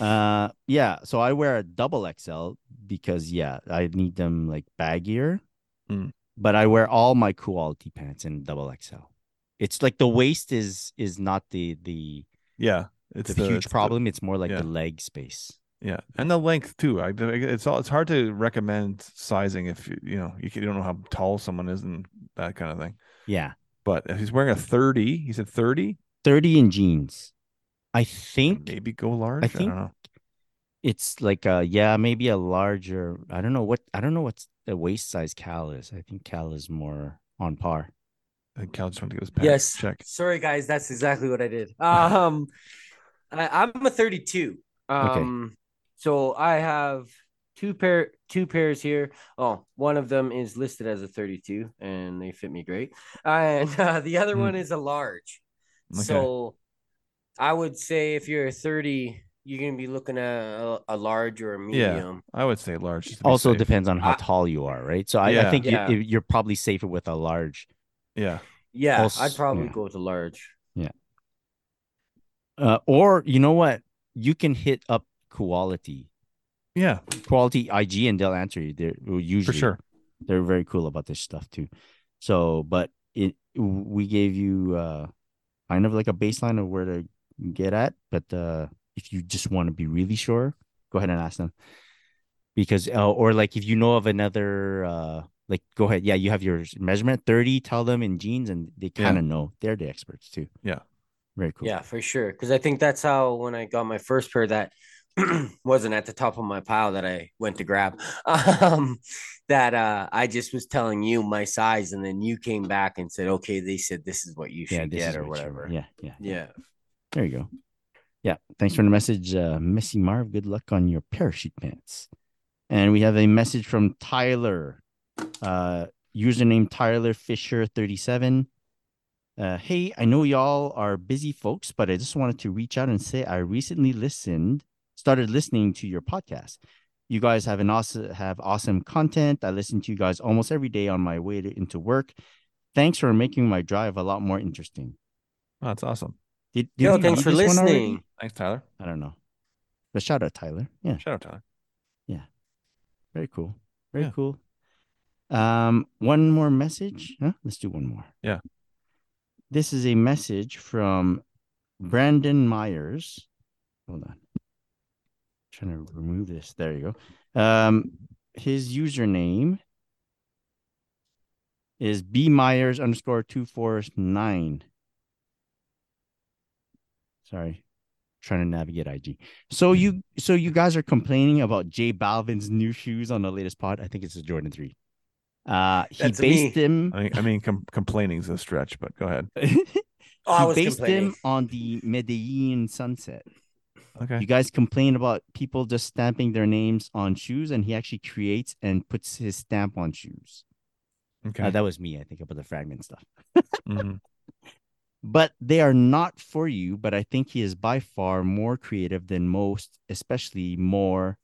Uh, yeah. So I wear a double XL because yeah, I need them like baggier. Mm. But I wear all my Kuwallatee pants in double XL. It's like the waist is is not the the yeah, it's the, the- huge it's the- problem. it's more like yeah. the leg space. Yeah, and the length too. I it's all it's hard to recommend sizing if you you know you, you don't know how tall someone is and that kind of thing. Yeah, But if he's wearing a thirty, he said thirty. thirty in jeans. I think Maybe go large. I, think- don't know. it's like uh yeah maybe a larger. I don't know what I don't know what's the waist size Cal is. I think Cal is more on par. I think Cal just wanted to get his pants Yes. check. Sorry, guys. That's exactly what I did. [laughs] Um, I, I'm a 32. Um, so I have two pair, two pairs here. Oh, one of them is listed as a 32, and they fit me great. And [laughs] uh, the other Hmm. one is a large. Okay. So I would say if you're a 30, you're gonna be looking at a, a large or a medium. I would say large. just to be Also safe. depends on how I- tall you are, right? So I, I think Yeah. You, you're probably safer with a large. Yeah. Yeah, Also- I'd probably yeah. go with a large. Uh, or you know what? You can hit up Kuwallatee, Yeah, Kuwallatee IG, and they'll answer you. They're usually for sure. they're very cool about this stuff too. So, but it we gave you uh kind of like a baseline of where to get at, but uh if you just want to be really sure, go ahead and ask them. Because uh, or like if you know of another uh like go ahead, yeah, you have your measurement 30, tell them in jeans and they kind of know. They're the experts too. Yeah. Very cool. Yeah, for sure. Because I think that's how when I got my first pair that [clears throat] wasn't at the top of my pile that I went to grab. [laughs] Um, that uh, I just was telling you my size, and then you came back and said, "Okay, they said this is what you should Yeah, get or what whatever." Yeah, yeah. yeah. There you go. Yeah. Thanks for the message, uh, Missy Marv. Good luck on your parachute pants. And we have a message from Tyler, uh, username Tyler Fisher 37. Uh, hey, I know y'all are busy folks, but I just wanted to reach out and say I recently listened, started listening to your podcast. You guys have an awesome have awesome content. I listen to you guys almost every day on my way to, into work. Thanks for making my drive a lot more interesting. Oh, that's awesome. Did, did Yo, we thanks for this one already? listening. Thanks, Tyler. I don't know. But shout out Tyler. Yeah, Shout out, Tyler. Yeah. Very cool. Very Yeah. cool. Um, one more message. Huh? Let's do one more. Yeah. This is a message from Brandon Myers. Hold on. Trying to remove this. There you go. Um, his username is B Myers underscore two four nine. Sorry. trying to navigate IG. So you so you guys are complaining about J Balvin's new shoes on the latest pod. I think it's a Jordan 3. Uh he That's based me. him I mean, I mean, com- complaining is a stretch, but go ahead. [laughs] Oh, I he was based complaining. him on the Medellin sunset. Okay. You guys complain about people just stamping their names on shoes, and he actually creates and puts his stamp on shoes. Okay. Uh, that was me, I think, about the fragment stuff. Mhm. [laughs] But they are not for you. But I think he is by far more creative than most, especially more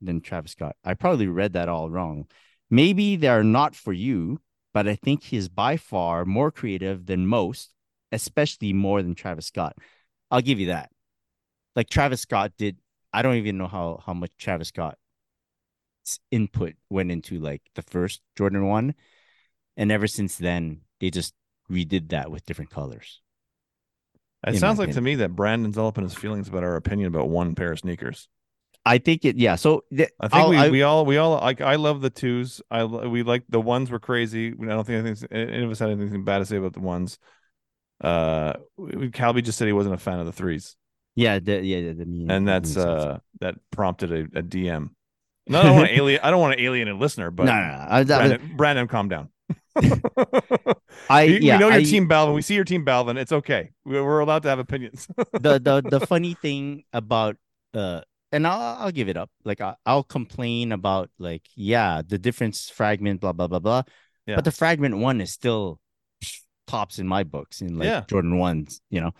than Travis Scott. I probably read that all wrong. Maybe they are not for you, but I think he is by far more creative than most, especially more than Travis Scott. I'll give you that. Like Travis Scott did, I don't even know how how much Travis Scott's input went into like the first Jordan one, and ever since then they just redid that with different colors. It sounds like to me that Brandon's all up in his feelings about our opinion about one pair of sneakers. I think it, yeah. So th- I think we, I- we all we all like I love the twos. I we like the ones were crazy. I don't think anything any of us had anything bad to say about the ones. Uh, Kalby just said he wasn't a fan of the threes, yeah, the, yeah, the, meaning- and that's sense. uh that prompted a, a DM. No, I don't want to alien. I don't want to alienate a listener, but no, no, no. I, that was- Brandon, Brandon, calm down. [laughs] I we, we know your I- team Balvin. We see your team Balvin. It's okay. We- We're allowed to have opinions. the the the [laughs] funny thing about uh and I'll I'll give it up. Like I, I'll complain about like yeah the difference fragment blah blah blah blah. Yeah. But the fragment one is still tops in my books in like Yeah. Jordan ones, you know.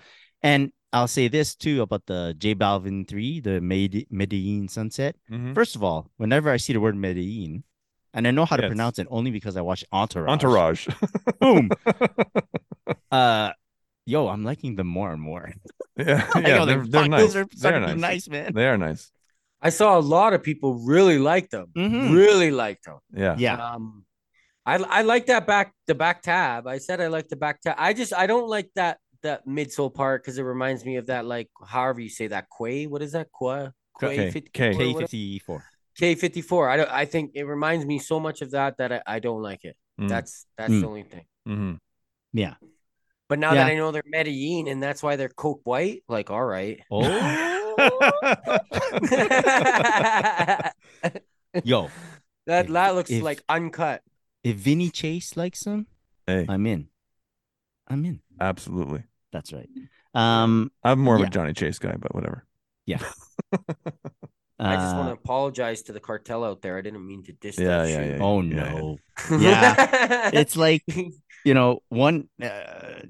And I'll say this too about the J Balvin three, the Med- Medellin Sunset. Mhm. First of all, whenever I see the word Medellin, and I know how to Yeah, pronounce it only because I watch Entourage. Entourage. [laughs] Boom. [laughs] Uh, yo, I'm liking them more and more. yeah, [laughs] Like, yeah, I was they're, they're nice. Are They're nice. nice, man. They are nice. I saw a lot of people really like them. Mhm. Really liked them. Yeah. Yeah. Um, I I like that back the back tab. I said I like the back tab. I just I don't like that that midsole part because it reminds me of that like however you say that Quai. What is that Quai? K- Quai 54 K. or K whatever? fifty four. K fifty four. I don't. I think it reminds me so much of that that I, I don't like it. Mm. That's that's Mm. the only thing. Mm-hmm. Yeah. But now Yeah. that I know they're Medellin and that's why they're coke white, like all right. [laughs] Oh, [laughs] yo, that If- that looks if- like uncut. if Vinny Chase likes them, hey, I'm in. I'm in. absolutely. That's right. Um, I'm more of Yeah. a Johnny Chase guy, but whatever. Yeah. [laughs] I just uh, want to apologize to the cartel out there. I didn't mean to diss Yeah, that yeah, shoe. yeah. Oh no, yeah. [laughs] it's like [laughs] you know, one. Uh,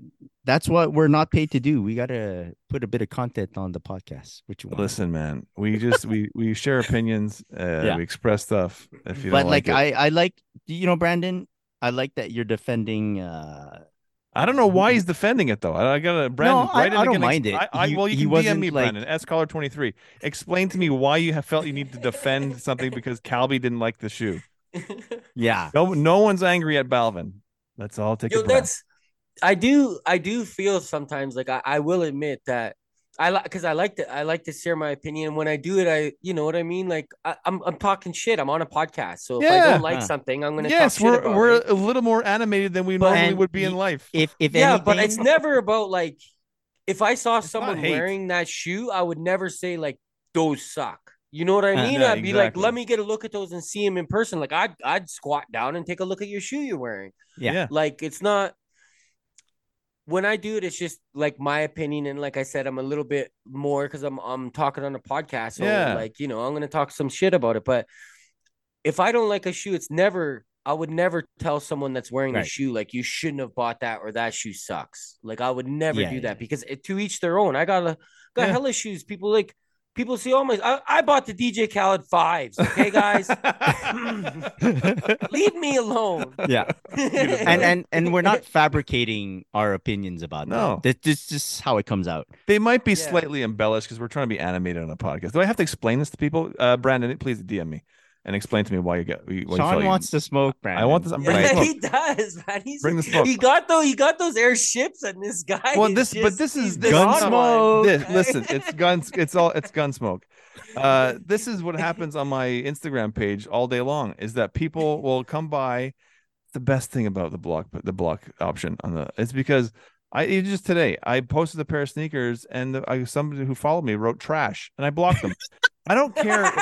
that's what we're not paid to do. We gotta put a bit of content on the podcast. What you want? Listen, man, we just we we share opinions. Uh, Yeah. We express stuff. If you but don't like, like, it. I, I like you know, Brandon. I like that you're defending. uh I don't know why mm-hmm. he's defending it though. I, I gotta Brandon. I- write in I don't mind ex- it. I, I, He- well, you can DM wasn't, me, like- Brandon. Scollard twenty three. Explain to me why you have felt you need to defend [laughs] something because Kalby didn't like the shoe. Yeah. No, no one's angry at Balvin. Let's all take Yo, a breath. that's I do I do feel sometimes like I, I will admit that I like because I like to I like to share my opinion. When I do it, I you know what I mean. Like I, I'm I'm talking shit. I'm on a podcast, so if I don't like Huh. something, I'm gonna Yes, talk shit we're about we're it. a little more animated than we But- normally would be in life. If if Yeah, anything, but it's never about like if I saw It's someone wearing that shoe, I would never say like those suck. You know what I Uh, mean? I'd be like, let me get a look at those and see them in person. Like I'd I'd squat down and take a look at your shoe you're wearing. Yeah. yeah. Like it's not when I do it, it's just like my opinion, and like I said, I'm a little bit more because I'm I'm talking on a podcast, so Yeah. like you know I'm gonna talk some shit about it. But if I don't like a shoe, it's never I would never tell someone that's wearing Right. a shoe like you shouldn't have bought that or that shoe sucks. Like I would never Yeah, do yeah. that because it, to each their own. I got a got hella shoes. People like people see all my. I, I bought the DJ Khaled fives. Okay, guys, [laughs] [laughs] leave me alone. yeah. [laughs] and and and we're not fabricating our opinions about No. that. This this is how it comes out. They might be Yeah. slightly embellished because we're trying to be animated on a podcast. Do I have to explain this to people? Uh, Brandon, please DM me and explain to me why you got. Why you felt Sean you- wants to smoke, Brandon. I want this. I'm bringing Yeah, smoke. he does, man. He's Bring the smoke. he got though he got those airships and this guy. Well, is this, but this is he's this gun is- on one. This, listen, it's guns. It's all it's gun smoke. Uh, this is what happens on my Instagram page all day long. Is that people will come by. The best thing about the block, the block option on the, it's because I it just today I posted a pair of sneakers and the, I, somebody who followed me wrote trash and I blocked them. I don't care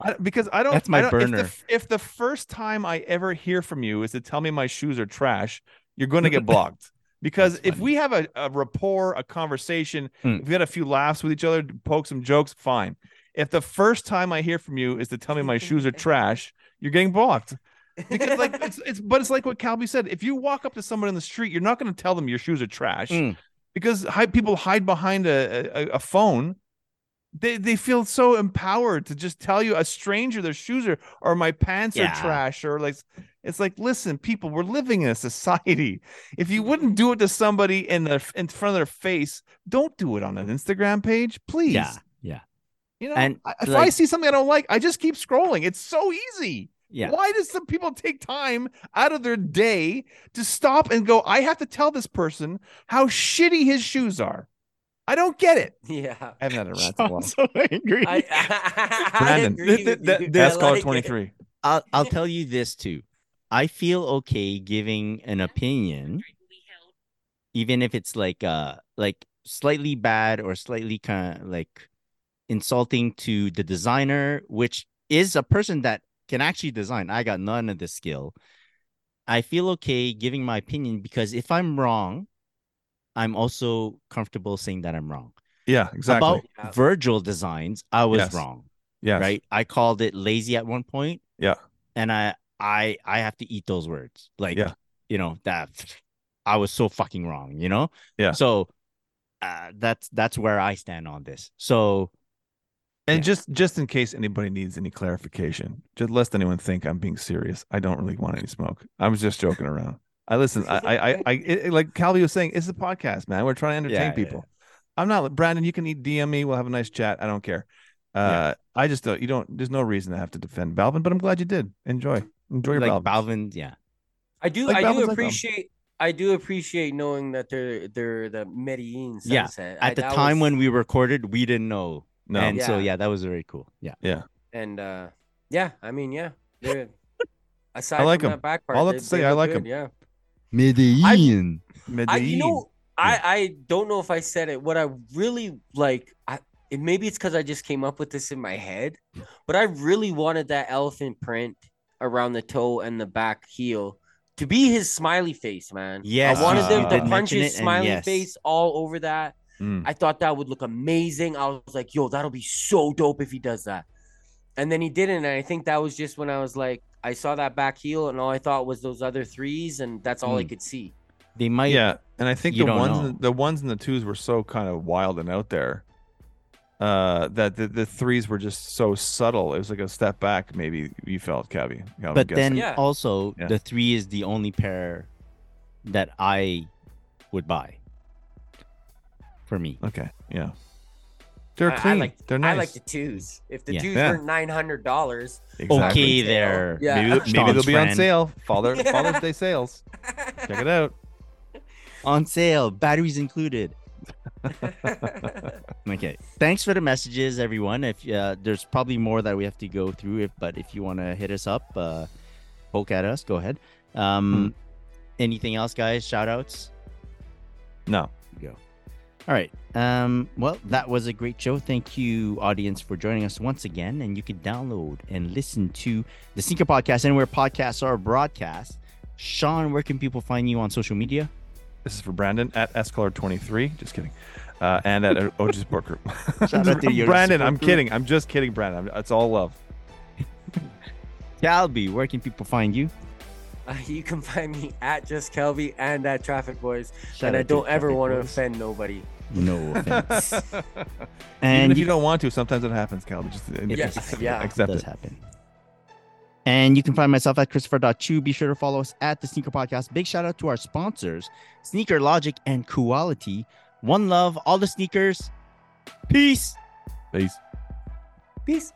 I, because I don't. That's my I don't- if the burner. If the, first time I ever hear from you is to tell me my shoes are trash, you're going to get blocked. [laughs] Because if we have a, a rapport, a conversation, Hmm. if we had a few laughs with each other, poke some jokes, fine. If the first time I hear from you is to tell me my shoes are trash, you're getting blocked. Because like it's it's but it's like what Kalby said. If you walk up to someone in the street, you're not going to tell them your shoes are trash Mm. because hi- people hide behind a, a, a phone. They they feel so empowered to just tell you a stranger their shoes are or my pants Yeah. are trash or like it's like listen people we're living in a society if you wouldn't do it to somebody in the in front of their face don't do it on an Instagram page please Yeah, yeah, you know And, I- if I see something I don't like I just keep scrolling it's so easy yeah. why does some people take time out of their day to stop and go, I have to tell this person how shitty his shoes are? I don't get it. yeah. I haven't had a [laughs] rant in a while. I'm so angry. I, [laughs] I Brandon, agree th- with th- th- I Ask caller like 23. I'll I'll tell you this too. I feel okay giving an opinion, even if it's like uh like slightly bad or slightly kind of like insulting to the designer, which is a person that can actually design. I got none of the skill. I feel okay giving my opinion because if I'm wrong, I'm also comfortable saying that I'm wrong. Yeah, exactly. About Yeah. Virgil designs, I was Yes. wrong Yeah. right? I called it lazy at one point. Yeah. And I I I have to eat those words. Like Yeah. you know, that I was so fucking wrong, you know? Yeah. So uh, that's that's where I stand on this. So And Yeah. just just in case anybody needs any clarification, just lest anyone think I'm being serious, I don't really want any smoke. I was just joking around. I listen. I I I, I it, like Kalby was saying, it's a podcast, man. We're trying to entertain Yeah, yeah, people. I'm not Brandon. You can eat DM me. We'll have a nice chat. I don't care. Uh, I just don't. You don't. There's no reason to have to defend Balvin, but I'm glad you did. Enjoy. Enjoy your like Balvin. Balvin, yeah. I do. Like I Balvin's do like appreciate. I do appreciate knowing that they're they're the Medellin Yeah. At I- the time was- when we recorded, we didn't know. No. And so Yeah. yeah, that was very cool. Yeah. yeah. and uh, yeah, I mean, yeah, they're [laughs] aside like from 'em. that back part, All I have to say, I like good, 'em. Yeah, Medellin. I you know I I don't know if I said it. What I really like, I it, maybe it's because I just came up with this in my head, but I really wanted that elephant print around the toe and the back heel to be his smiley face, man. Yes, I wanted you them to punch his smiley yes. face all over that. Mm. I thought that would look amazing. I was like, yo, that'll be so dope if he does that. And then he didn't. And I think that was just when I was like, I saw that back heel, and all I thought was those other threes, and that's all I Mm. could see. They might yeah, and I think the ones the, the ones and the twos were so kind of wild and out there. Uh, that the, the threes were just so subtle. It was like a step back. Maybe you felt, Kalby. but then Yeah. also Yeah. the three is the only pair that I would buy for me. okay, yeah, they're I- I clean. like- they're nice. I like the twos. If the Yeah. twos Yeah. were nine hundred dollars, Exactly. Okay, there. Yeah. Maybe, maybe Sean's they'll be on friend. sale. Father [laughs] Father's Day sales. Check it out. [laughs] On sale, batteries included. [laughs] Okay. Thanks for the messages, everyone. If uh, there's probably more that we have to go through, if but if you want to hit us up, uh, poke at us, go ahead. Um, anything else, guys? Shout outs. No, Go. All right. Um, well, that was a great show. Thank you, audience, for joining us once again. And you can download and listen to the Sneaker Podcast anywhere podcasts are broadcast. Sean, where can people find you on social media? this is for Brandon at scollard23. Just kidding. Uh, and at OG Support [laughs] Group. Shout out to Brandon. I'm kidding. I'm just kidding, Brandon. I'm, it's all love. [laughs] Kalby, where can people find you? Uh, you can [laughs] find me at Just Kalby and at Traffic Boys, Shout and I don't ever Traffic want to Boys. offend nobody. No offense. [laughs] Even and if you you, don't want to, sometimes it happens, Calvin. Just Yes, accept it. [laughs] yeah. accept does it. happen. And you can find myself at Christopher.chiu. Be sure to follow us at the Sneaker Podcast. Big shout out to our sponsors, Sneaker Logic and Kuwallatee. One love, all the sneakers. Peace. Peace. Peace.